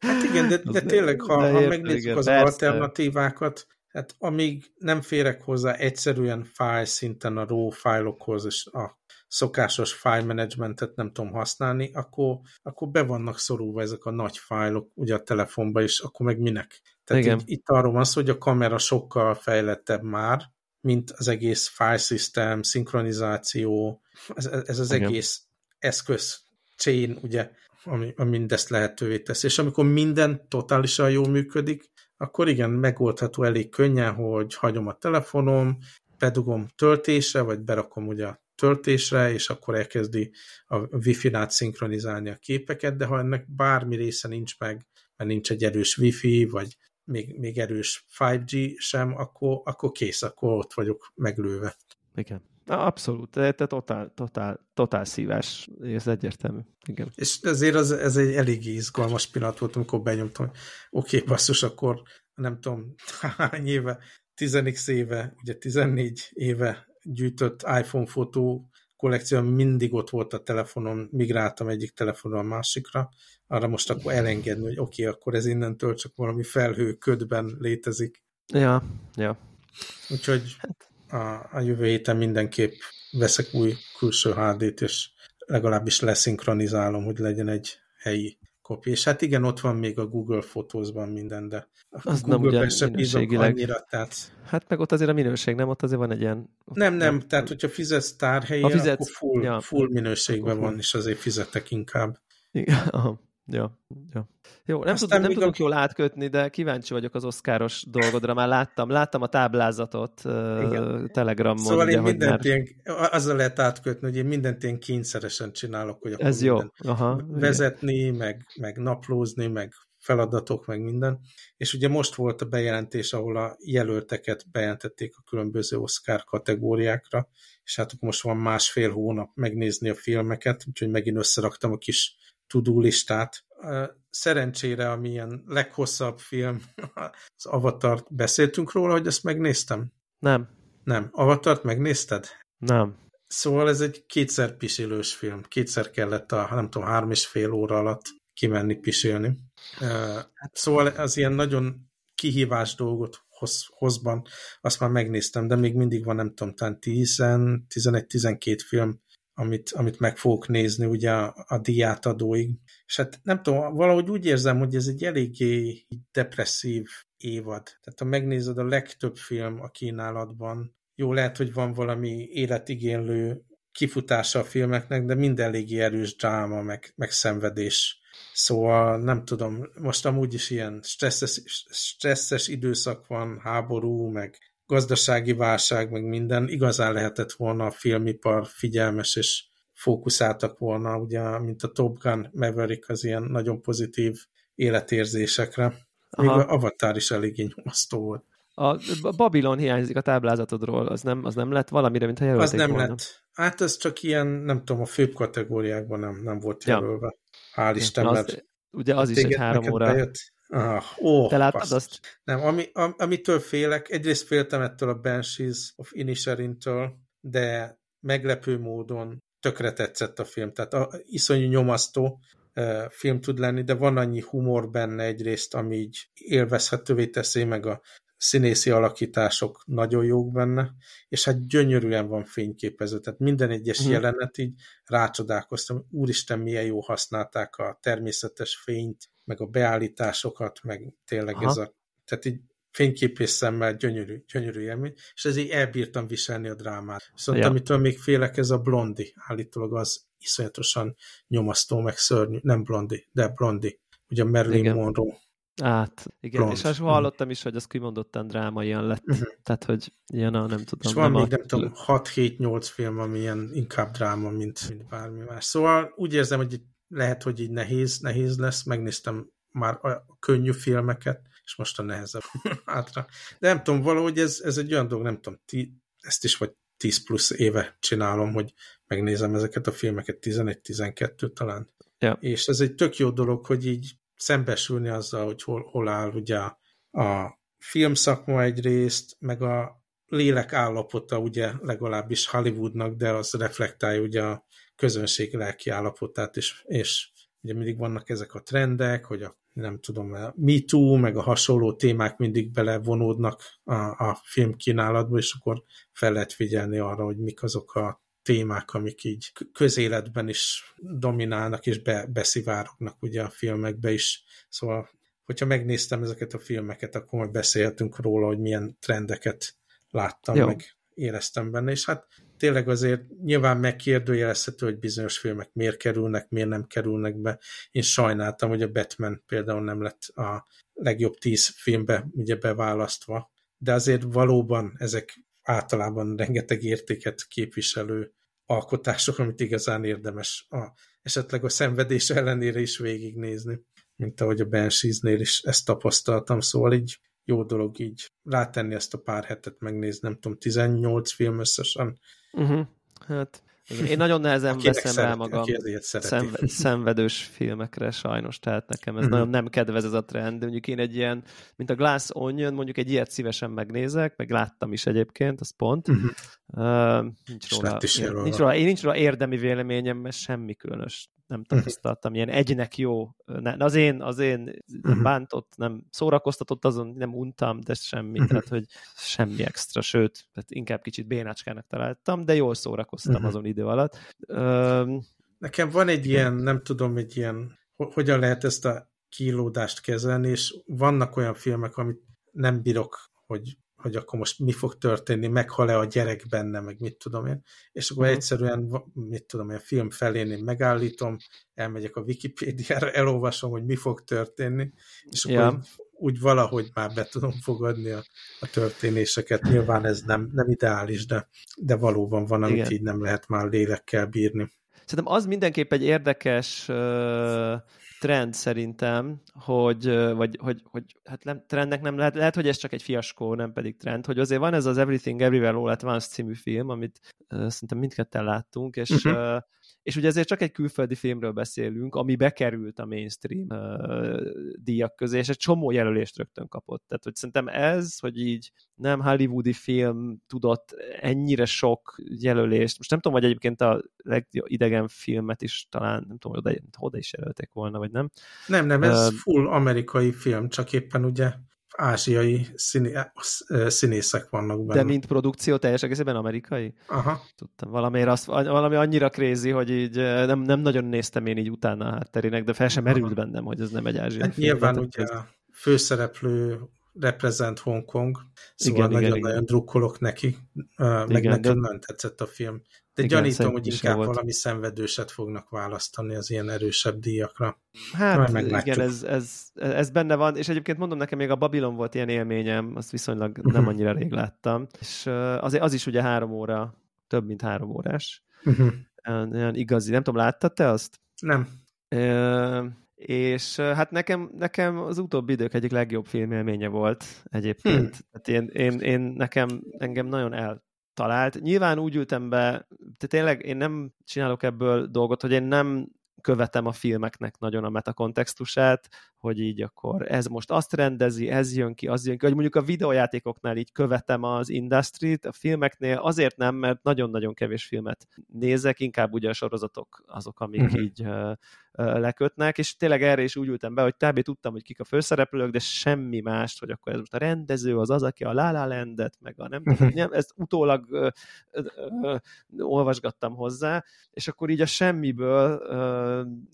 hát igen, de, de tényleg, ha, de ha megnézzük igen, az persze. alternatívákat, hát amíg nem férek hozzá egyszerűen file szinten a RAW fájlokhoz és a szokásos file managementet nem tudom használni, akkor, akkor be vannak szorulva ezek a nagy fájlok ugye a telefonba, és akkor meg minek? Tehát Igen. Így, itt arról van szó, hogy a kamera sokkal fejlettebb már, mint az egész file system, szinkronizáció, ez, ez az Igen. egész eszköz chain, ugye ami, ami mindezt lehetővé tesz. És amikor minden totálisan jól működik, akkor igen, megoldható elég könnyen, hogy hagyom a telefonom, bedugom töltésre, vagy berakom ugye a töltésre, és akkor elkezdi a Wi-Fi-nál szinkronizálni a képeket, de ha ennek bármi része nincs meg, mert nincs egy erős Wi-Fi, vagy még, még erős 5G sem, akkor, akkor kész, akkor ott vagyok meglőve. Igen. Abszolút, te totál, totál, totál szívás, ez egyértelmű. Igen. És ezért az, ez egy elég izgalmas pillanat volt, amikor benyomtam, oké, okay, basszus, akkor nem tudom, hány éve, 10 éve, ugye 14 éve gyűjtött iPhone fotó kollekció, mindig ott volt a telefonon, migráltam egyik telefonról a másikra, arra most akkor elengedni, hogy oké, okay, akkor ez innentől csak valami felhő ködben létezik. Ja, ja. Úgyhogy hát. a, a jövő héten mindenképp veszek új külső HD-t, és legalábbis leszinkronizálom, hogy legyen egy helyi kopja. És hát igen, ott van még a Google Photos-ban minden, de a az Google-ben nem sem bízom annyira, tehát... Hát meg ott azért a minőség, nem? Ott azért van egy ilyen... Nem, nem, tehát hogyha fizetsz tárhelyen, fizetsz, akkor full, ja, full minőségben akkor van, és azért fizetek inkább. Igen, aha. Ja, ja. Jó, nem, tud, nem tudok a... jól átkötni, de kíváncsi vagyok az oszkáros dolgodra. Már láttam, láttam a táblázatot uh, Telegramon. Szóval ugye, én mindent már... ilyen, azzal lehet átkötni, hogy én mindent ilyen kényszeresen csinálok, hogy Ez jó. Aha, vezetni, igen. meg, meg naplózni, meg feladatok, meg minden. És ugye most volt a bejelentés, ahol a jelölteket bejelentették a különböző Oscar kategóriákra, és hát most van másfél hónap megnézni a filmeket, úgyhogy megint összeraktam a kis tudó listát. Szerencsére, amilyen leghosszabb film, az Avatart, beszéltünk róla, hogy ezt megnéztem? Nem. Nem. Avatart megnézted? Nem. Szóval ez egy kétszer pisilős film. Kétszer kellett a, nem tudom, három és fél óra alatt kimenni pisilni. Szóval az ilyen nagyon kihívás dolgot hoz, hozban, azt már megnéztem, de még mindig van, nem tudom, talán 11-12 film amit, amit meg fogok nézni ugye a, a diátadóig. És hát nem tudom, valahogy úgy érzem, hogy ez egy eléggé depresszív évad. Tehát ha megnézed a legtöbb film a kínálatban, jó, lehet, hogy van valami életigénylő kifutása a filmeknek, de mind eléggé erős dráma, meg, meg szenvedés. Szóval nem tudom, most amúgy is ilyen stresszes, stresszes időszak van, háború, meg gazdasági válság, meg minden, igazán lehetett volna a filmipar figyelmes és fókuszáltak volna, ugye, mint a Top Gun Maverick az ilyen nagyon pozitív életérzésekre. Még Aha. a Avatar is eléggé nyomasztó volt. A Babylon hiányzik a táblázatodról, az nem, az nem lett valamire, mint a jelölték Az nem volna. lett. Hát ez csak ilyen, nem tudom, a főbb kategóriákban nem, nem volt jelölve. Ja. Hál' Istennek. Ugye az is egy három óra. Bejött? Ah, ó, Te láttad azt? Nem, ami, am, amitől félek, egyrészt féltem ettől a Banshees of Inisherin-től, de meglepő módon tökre tetszett a film. Tehát a, iszonyú nyomasztó film tud lenni, de van annyi humor benne egyrészt, ami így élvezhetővé teszi, meg a színészi alakítások nagyon jók benne, és hát gyönyörűen van fényképező, tehát minden egyes hmm. jelenet így rácsodálkoztam, úristen, milyen jó használták a természetes fényt, meg a beállításokat, meg tényleg Aha. ez a, tehát így fényképész szemmel gyönyörű, gyönyörű élmény, és ezért elbírtam viselni a drámát. Viszont ja. amitől még félek, ez a blondi, állítólag az iszonyatosan nyomasztó, meg szörnyű, nem blondi, de blondi, ugye Marilyn Igen. Monroe Át, igen, Blond. és azt hallottam is, hogy az kimondottan dráma ilyen lett. Uh-huh. Tehát, hogy ilyen a, nem tudom. És van nem még, nem tudom, 6-7-8 film, ami ilyen inkább dráma, mint, mint bármi más. Szóval úgy érzem, hogy lehet, hogy így nehéz, nehéz lesz. Megnéztem már a könnyű filmeket, és most a nehezebb hátra. De nem tudom, valahogy ez, ez egy olyan dolog, nem tudom, ti, ezt is vagy 10 plusz éve csinálom, hogy megnézem ezeket a filmeket, 11-12 talán. Ja. És ez egy tök jó dolog, hogy így szembesülni azzal, hogy hol, hol áll ugye a, a filmszakma egyrészt, meg a lélek állapota ugye legalábbis Hollywoodnak, de az reflektálja ugye a közönség lelki állapotát, és, és ugye mindig vannak ezek a trendek, hogy a nem tudom, a Me Too, meg a hasonló témák mindig belevonódnak a, a film kínálatba, és akkor fel lehet figyelni arra, hogy mik azok a témák, amik így közéletben is dominálnak és be, beszivárognak ugye a filmekbe is. Szóval, hogyha megnéztem ezeket a filmeket, akkor majd beszélhetünk róla, hogy milyen trendeket láttam, Jó. meg éreztem benne, és hát tényleg azért nyilván megkérdőjelezhető, hogy bizonyos filmek miért kerülnek, miért nem kerülnek be. Én sajnáltam, hogy a Batman például nem lett a legjobb tíz filmbe ugye beválasztva, de azért valóban ezek általában rengeteg értéket képviselő alkotások, amit igazán érdemes a, esetleg a szenvedés ellenére is végignézni, mint ahogy a Banshees-nél is ezt tapasztaltam, szóval így jó dolog így rátenni ezt a pár hetet megnézni, nem tudom, 18 film összesen. Uh-huh. Hát én nagyon nehezen veszem szereti, rá magam szenv- szenvedős filmekre sajnos, tehát nekem ez uh-huh. nagyon nem kedvez ez a trend, de mondjuk én egy ilyen, mint a Glass Onion, mondjuk egy ilyet szívesen megnézek, meg láttam is egyébként, az pont. Uh-huh. Uh, nincs, róla, én, róla. nincs róla, én nincs róla érdemi véleményem, mert semmi különös nem mhm. tapasztaltam, ilyen egynek jó, ne, az én, az én nem bántott, nem szórakoztatott, azon nem untam, de semmi, tehát hogy semmi extra, sőt, tehát inkább kicsit bénácskának találtam, de jól szórakoztam azon idő alatt. Nekem van egy ilyen, nem tudom, egy ilyen, hogyan lehet ezt a kilódást kezelni, és vannak olyan filmek, amit nem bírok, hogy hogy akkor most mi fog történni, meghal-e a gyerek benne, meg mit tudom én, és akkor uh-huh. egyszerűen, mit tudom én, film felén én megállítom, elmegyek a Wikipédiára, elolvasom, hogy mi fog történni, és akkor úgy, úgy valahogy már be tudom fogadni a, a történéseket. Nyilván ez nem, nem ideális, de, de valóban van, amit Igen. így nem lehet már lélekkel bírni. Szerintem az mindenképp egy érdekes uh, trend szerintem, hogy, vagy, hogy, hogy hát nem, trendnek nem lehet, lehet, hogy ez csak egy fiaskó, nem pedig trend, hogy azért van ez az Everything Everywhere All at Once című film, amit uh, szerintem mindketten láttunk, és uh-huh. uh, és ugye ezért csak egy külföldi filmről beszélünk, ami bekerült a mainstream uh, díjak közé, és egy csomó jelölést rögtön kapott. Tehát, hogy szerintem ez, hogy így nem hollywoodi film tudott ennyire sok jelölést, most nem tudom, hogy egyébként a legidegen filmet is talán, nem tudom, hogy oda, oda is jelölték volna, vagy nem. Nem, nem, ez uh, full amerikai film, csak éppen ugye ázsiai színi, színészek vannak benne. De mint produkció teljes egészében amerikai? Aha. Tudtam, valamiért azt, valami annyira krézi, hogy így nem, nem nagyon néztem én így utána a hátterének, de fel sem merült bennem, hogy ez nem egy ázsiai hát film. Nyilván ugye ez... a főszereplő reprezent Hongkong, szóval nagyon-nagyon drukkolok neki, meg igen, nekem de... nem tetszett a film. De Igen, gyanítom, hogy inkább volt. valami szenvedőset fognak választani az ilyen erősebb díjakra. Hát igen, ez, ez, ez benne van, és egyébként mondom nekem, még a Babylon volt ilyen élményem, azt viszonylag uh-huh. nem annyira rég láttam, és az, az is ugye három óra, több mint három órás. Uh-huh. Olyan igazi, nem tudom, láttad te azt? Nem. Uh, és hát nekem, nekem az utóbbi idők egyik legjobb filmélménye volt egyébként. Hmm. Hát én, én, én, nekem, engem nagyon el talált. Nyilván úgy ültem be, tehát tényleg én nem csinálok ebből dolgot, hogy én nem követem a filmeknek nagyon a metakontextusát, hogy így akkor ez most azt rendezi, ez jön ki, az jön ki, hogy mondjuk a videójátékoknál így követem az industry a filmeknél azért nem, mert nagyon-nagyon kevés filmet nézek, inkább ugye a sorozatok azok, amik uh-huh. így uh, lekötnek, és tényleg erre is úgy ültem be, hogy kb. tudtam, hogy kik a főszereplők, de semmi mást, hogy akkor ez most a rendező, az az, aki a La La Landet, meg a nem tudom, nem, ezt utólag ö, ö, ö, olvasgattam hozzá, és akkor így a semmiből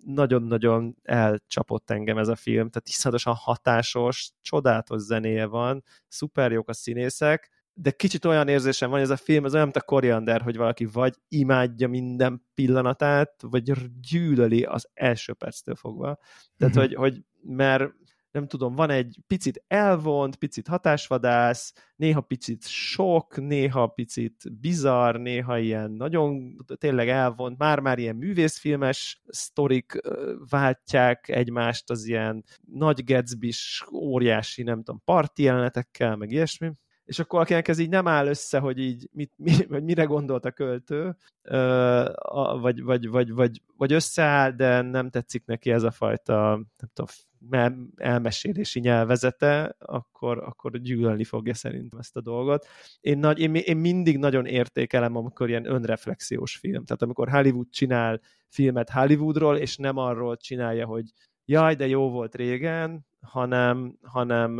nagyon-nagyon elcsapott engem ez a film, tehát iszonyatosan hatásos, csodálatos zenéje van, szuper jók a színészek, de kicsit olyan érzésem van, hogy ez a film, ez olyan, mint a koriander, hogy valaki vagy imádja minden pillanatát, vagy gyűlöli az első perctől fogva. Tehát, mm-hmm. hogy, hogy mert nem tudom, van egy picit elvont, picit hatásvadász, néha picit sok, néha picit bizarr, néha ilyen nagyon tényleg elvont, már-már ilyen művészfilmes sztorik váltják egymást az ilyen nagy gatsby óriási, nem tudom, parti jelenetekkel, meg ilyesmi. És akkor akinek ez így nem áll össze, hogy így mit, mi, vagy mire gondolt a költő, vagy, vagy, vagy, vagy, vagy összeáll, de nem tetszik neki ez a fajta nem tudom, elmesélési nyelvezete, akkor, akkor gyűlölni fogja szerintem ezt a dolgot. Én, nagy, én, én mindig nagyon értékelem, amikor ilyen önreflexiós film. Tehát amikor Hollywood csinál filmet Hollywoodról, és nem arról csinálja, hogy jaj, de jó volt régen, hanem, hanem,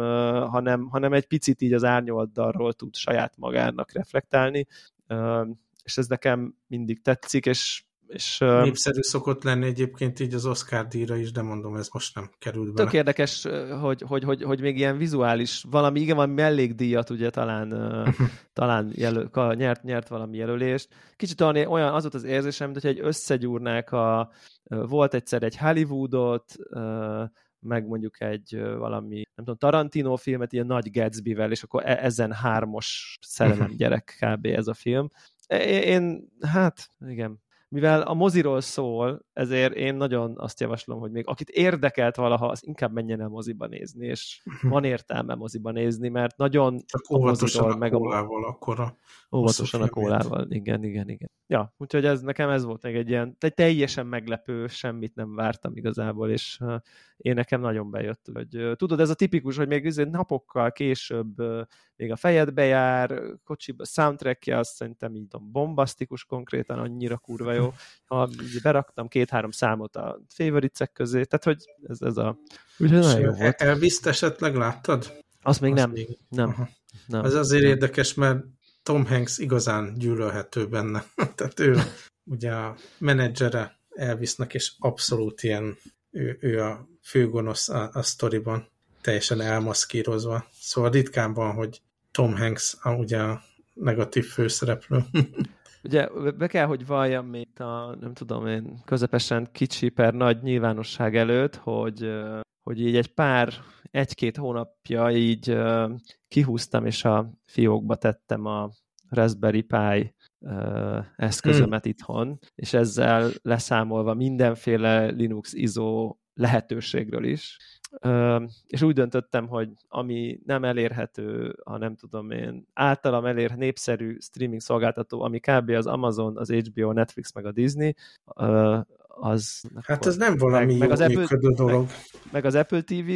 hanem, hanem egy picit így az árnyoldalról tud saját magának reflektálni, és ez nekem mindig tetszik, és És, Népszerű szokott lenni egyébként így az Oscar díjra is, de mondom, ez most nem került bele. Tök érdekes, hogy, hogy, hogy, hogy még ilyen vizuális, valami, igen, valami mellékdíjat ugye talán, talán jelöl, nyert, nyert valami jelölést. Kicsit olyan, az volt az érzésem, mint hogy egy összegyúrnák a, volt egyszer egy Hollywoodot, meg mondjuk egy valami, nem tudom, Tarantino filmet, ilyen nagy Gatsby-vel, és akkor e- ezen hármos szerelem gyerek kb. ez a film. Én, hát igen, mivel a moziról szól, ezért én nagyon azt javaslom, hogy még akit érdekelt valaha, az inkább menjen el moziba nézni, és mhm. van értelme moziba nézni, mert nagyon Csak óvatosan a, meg a kólával, akkor a Óvatosan a kólával, igen, igen, igen. Ja, úgyhogy ez nekem ez volt még egy ilyen, egy teljesen meglepő, semmit nem vártam igazából, és én nekem nagyon bejött, hogy tudod, ez a tipikus, hogy még azért napokkal később még a fejedbe jár, kocsiba soundtrackje, azt szerintem így bombasztikus konkrétan, annyira kurva jó. Ha beraktam két-három számot a favoricek közé, tehát hogy ez, ez a... Úgyhogy nagyon jó volt. Elviszt esetleg láttad? Azt még Azt nem. Még... Nem. nem. Ez azért nem. érdekes, mert Tom Hanks igazán gyűlölhető benne. Tehát ő ugye a menedzsere Elvisnek, és abszolút ilyen, ő, ő a főgonosz a, a sztoriban, teljesen elmaszkírozva. Szóval ritkán van, hogy Tom Hanks a, ugye a negatív főszereplő. Ugye be kell, hogy valljam még a, nem tudom én, közepesen kicsi per nagy nyilvánosság előtt, hogy, hogy így egy pár, egy-két hónapja így kihúztam, és a fiókba tettem a Raspberry Pi eszközömet hmm. itthon, és ezzel leszámolva mindenféle Linux ISO lehetőségről is, és úgy döntöttem, hogy ami nem elérhető, ha nem tudom én, általam elér népszerű streaming szolgáltató, ami kb. az Amazon, az HBO, Netflix meg a Disney, az... Hát ez nem valami meg, meg az Apple, dolog. Meg, meg az Apple TV,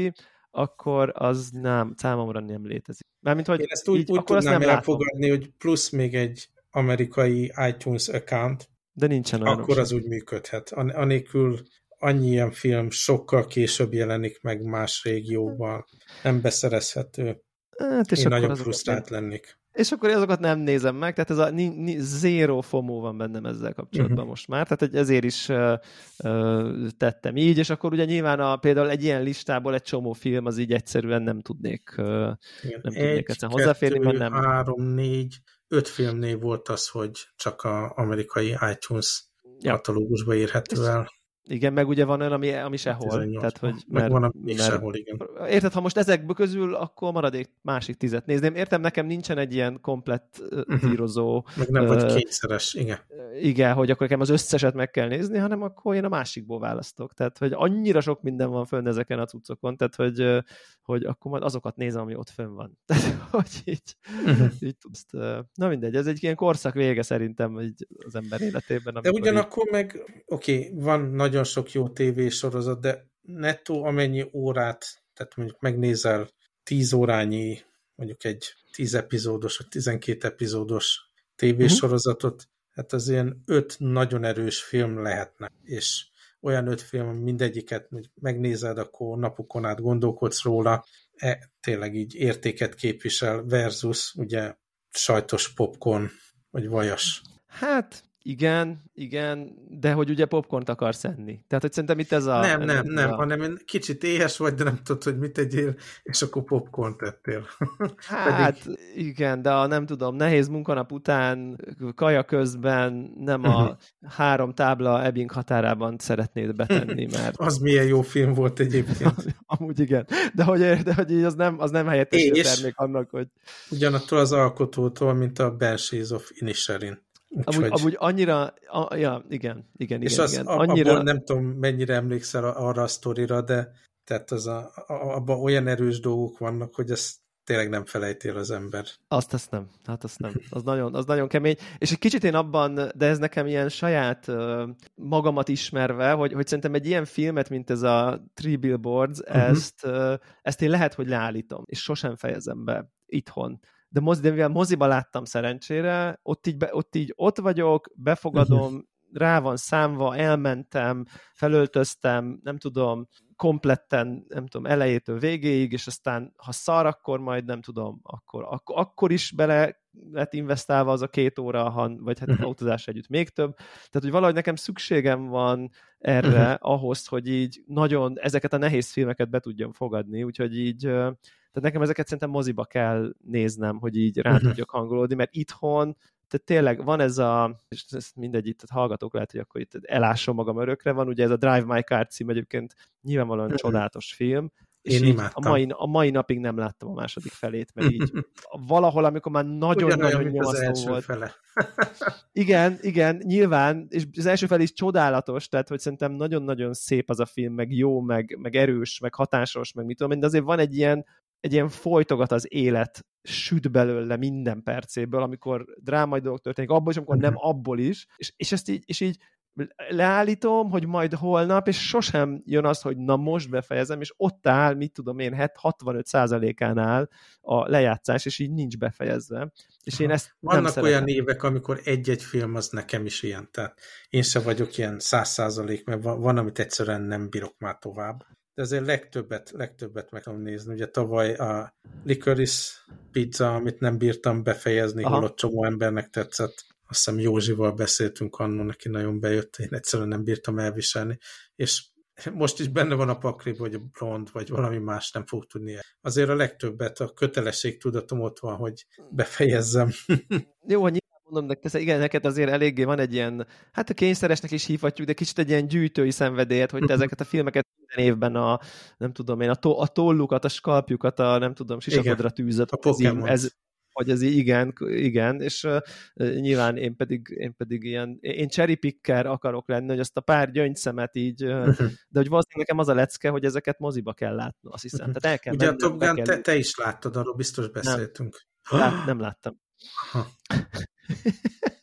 akkor az nem, számomra nem létezik. Mármint, hogy Én ezt úgy, így, úgy akkor tudnám elfogadni, hogy plusz még egy amerikai iTunes account, de nincsen olyan. Akkor az úgy működhet. Anélkül annyi ilyen film sokkal később jelenik meg más régióban, nem beszerezhető. Hát és Én nagyon frusztrált lennék. És akkor azokat nem nézem meg, tehát ez a ni, ni, zero FOMO van bennem ezzel kapcsolatban uh-huh. most már, tehát ezért is uh, uh, tettem így, és akkor ugye nyilván a, például egy ilyen listából egy csomó film az így egyszerűen nem tudnék, uh, nem egy, tudnék egyszerűen hozzáférni, mert nem... három, négy, öt filmnél volt az, hogy csak a amerikai iTunes ja. katalógusba érhető el. Igen, meg ugye van olyan, ami, ami sehol. 18. Tehát, hogy, mert, van, ami mert, sehol, igen. Érted, ha most ezekből közül, akkor maradék másik tizet nézném. Értem, nekem nincsen egy ilyen komplett uh-huh. Meg nem uh, vagy kényszeres, igen. Igen, hogy akkor nekem az összeset meg kell nézni, hanem akkor én a másikból választok. Tehát, hogy annyira sok minden van fönn ezeken a cuccokon, tehát, hogy, hogy akkor majd azokat nézem, ami ott fönn van. Tehát, hogy így, uh-huh. így tudsz. Na mindegy, ez egy ilyen korszak vége szerintem így az ember életében. De ugyanakkor így... meg, oké, okay, van nagyon sok jó tévésorozat, de nettó amennyi órát, tehát mondjuk megnézel 10 órányi, mondjuk egy 10 epizódos, vagy 12 epizódos tévésorozatot, uh-huh. hát az ilyen öt nagyon erős film lehetne, és olyan öt film, mindegyiket megnézed, akkor napokon át gondolkodsz róla, e, tényleg így értéket képvisel versus ugye sajtos popcorn, vagy vajas. Hát igen, igen, de hogy ugye popcornt akarsz enni. Tehát, hogy szerintem itt ez a... Nem, nem, nem, a... hanem kicsit éhes vagy, de nem tudod, hogy mit tegyél, és akkor popcornt tettél. Hát, Pedig... igen, de a, nem tudom, nehéz munkanap után, kaja közben nem a uh-huh. három tábla Ebbing határában szeretnéd betenni, mert... az milyen jó film volt egyébként. Amúgy igen, de hogy, de hogy így az nem, az nem helyettesítő termék annak, hogy... Ugyanattól az alkotótól, mint a Banshees of Inisherin. Amúgy, hogy... amúgy annyira, a, ja, igen, igen, és igen. Az, igen. Annyira... Abból nem tudom, mennyire emlékszel arra a sztorira, de tehát az a, abban olyan erős dolgok vannak, hogy ezt tényleg nem felejtél az ember. Azt, azt nem. Hát azt nem. Az nagyon, az nagyon kemény. És egy kicsit én abban, de ez nekem ilyen saját magamat ismerve, hogy, hogy szerintem egy ilyen filmet, mint ez a Three Billboards, uh-huh. ezt, ezt én lehet, hogy leállítom, és sosem fejezem be itthon de, mozi, de mivel moziba láttam szerencsére, ott így, be, ott, így ott vagyok, befogadom, uh-huh. rá van számva, elmentem, felöltöztem, nem tudom, kompletten, nem tudom, elejétől végéig, és aztán ha szar, akkor majd nem tudom, akkor, akkor, akkor is bele lett investálva az a két óra, han, vagy hát autózás együtt még több. Tehát, hogy valahogy nekem szükségem van erre uh-huh. ahhoz, hogy így nagyon ezeket a nehéz filmeket be tudjam fogadni, úgyhogy így tehát nekem ezeket szerintem moziba kell néznem, hogy így rá uh-huh. tudjak hangolódni, mert itthon tehát tényleg van ez a, és ez mindegy, itt hallgatók lehet, hogy akkor itt elásom magam örökre, van ugye ez a Drive My Car cím egyébként nyilvánvalóan uh-huh. csodálatos film, és Én a mai, a mai napig nem láttam a második felét, mert így valahol, amikor már nagyon-nagyon nyomasztó volt. Fele. igen, igen, nyilván, és az első fel is csodálatos, tehát hogy szerintem nagyon-nagyon szép az a film, meg jó, meg, meg erős, meg hatásos, meg mit tudom, de azért van egy ilyen, egy ilyen folytogat az élet, süt belőle minden percéből, amikor drámai dolgok történik, abból is, amikor nem mhm. abból is, és, és ezt így, és így leállítom, hogy majd holnap, és sosem jön az, hogy na most befejezem, és ott áll, mit tudom én, 65%-án áll a lejátszás, és így nincs befejezve. És én ezt Vannak nem olyan évek, amikor egy-egy film az nekem is ilyen, tehát én se vagyok ilyen 100%, mert van, van, amit egyszerűen nem bírok már tovább. De azért legtöbbet, legtöbbet meg tudom nézni. Ugye tavaly a Licorice pizza, amit nem bírtam befejezni, Aha. holott csomó embernek tetszett azt hiszem Józsival beszéltünk annó, neki nagyon bejött, én egyszerűen nem bírtam elviselni, és most is benne van a pakliba, hogy a blond, vagy valami más nem fog tudni. Azért a legtöbbet, a kötelességtudatom ott van, hogy befejezzem. Jó, hogy mondom, de igen, neked azért eléggé van egy ilyen, hát a kényszeresnek is hívhatjuk, de kicsit egy ilyen gyűjtői szenvedélyet, hogy te ezeket a filmeket minden évben a, nem tudom én, a, to, a tollukat, a skalpjukat, a nem tudom, sisakodra tűzött. A Pokémon. Ez, hogy ez igen, igen, és uh, nyilván én pedig, én pedig ilyen, én cherry picker akarok lenni, hogy azt a pár gyöngyszemet így, uh, de hogy valószínűleg nekem az a lecke, hogy ezeket moziba kell látni, azt hiszem. Tehát el kell Ugye mennem, a Top Gun, kell... te, te, is láttad, arról biztos beszéltünk. Nem, Lát, nem láttam.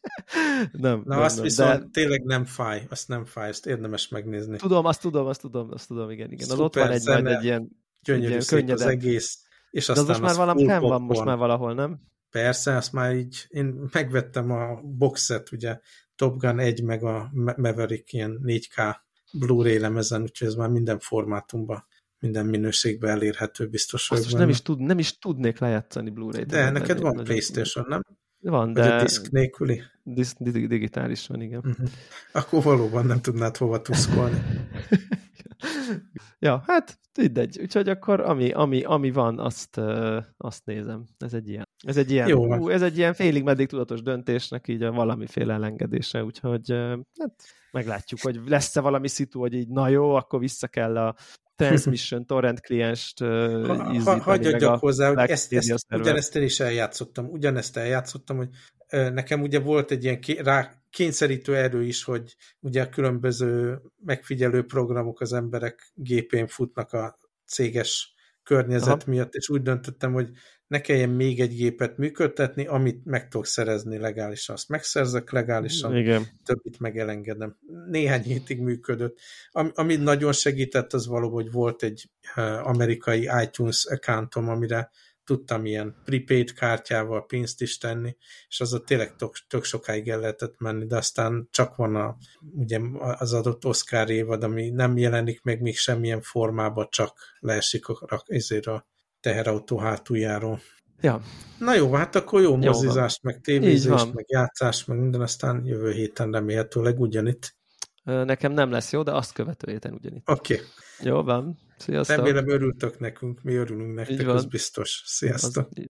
nem, Na nem, azt nem, viszont de... tényleg nem fáj, azt nem fáj, azt érdemes megnézni. Tudom, azt tudom, azt tudom, azt tudom, igen, igen. Szuper az ott van egy, zene, egy ilyen, gyönyörű ilyen az egész és aztán De az most már valami fenn van most már valahol, nem? Persze, azt már így, én megvettem a boxet, ugye Top Gun 1 meg a Maverick ilyen 4K Blu-ray lemezen, úgyhogy ez már minden formátumban, minden minőségben elérhető biztos. Azt nem is, tud, nem is tudnék lejátszani Blu-ray-t. De neked van Playstation, nem? Van, de... Vagy a disk nélküli? Disk, digitális van, igen. Uh-huh. Akkor valóban nem tudnád hova tuszkolni. ja, hát mindegy. Úgyhogy akkor ami, ami, ami van, azt, azt nézem. Ez egy ilyen, ez egy ilyen, Jó, ú, ez egy ilyen félig meddig tudatos döntésnek így a valamiféle elengedése, úgyhogy hát meglátjuk, hogy lesz-e valami szitu, hogy így na jó, akkor vissza kell a Transmission torrent klienst uh, ha, Hagyjadjak hozzá, hogy ezt, ezt, ugyanezt én is eljátszottam. Ugyanezt eljátszottam, hogy nekem ugye volt egy ilyen rá kényszerítő erő is, hogy ugye a különböző megfigyelő programok az emberek gépén futnak a céges környezet Aha. miatt, és úgy döntöttem, hogy ne kelljen még egy gépet működtetni, amit meg tudok szerezni legálisan, azt megszerzek legálisan, Igen. többit megelengedem. Néhány hétig működött. Ami, ami nagyon segített, az való, hogy volt egy amerikai iTunes accountom, amire tudtam ilyen prepaid kártyával pénzt is tenni, és az ott tényleg tök, tök sokáig el lehetett menni, de aztán csak van a, ugye az adott Oscar évad, ami nem jelenik meg még semmilyen formában, csak leesik a, ezért a teherautó hátuljáról. Ja. Na jó, hát akkor jó, jó mozizást, van. meg tévézést, meg játszást, meg minden, aztán jövő héten remélhetőleg ugyanitt. Nekem nem lesz jó, de azt követő héten ugyanitt. Oké. Okay. Jó van. Sziasztok. Remélem örültök nekünk, mi örülünk nektek, az biztos. Sziasztok. Az,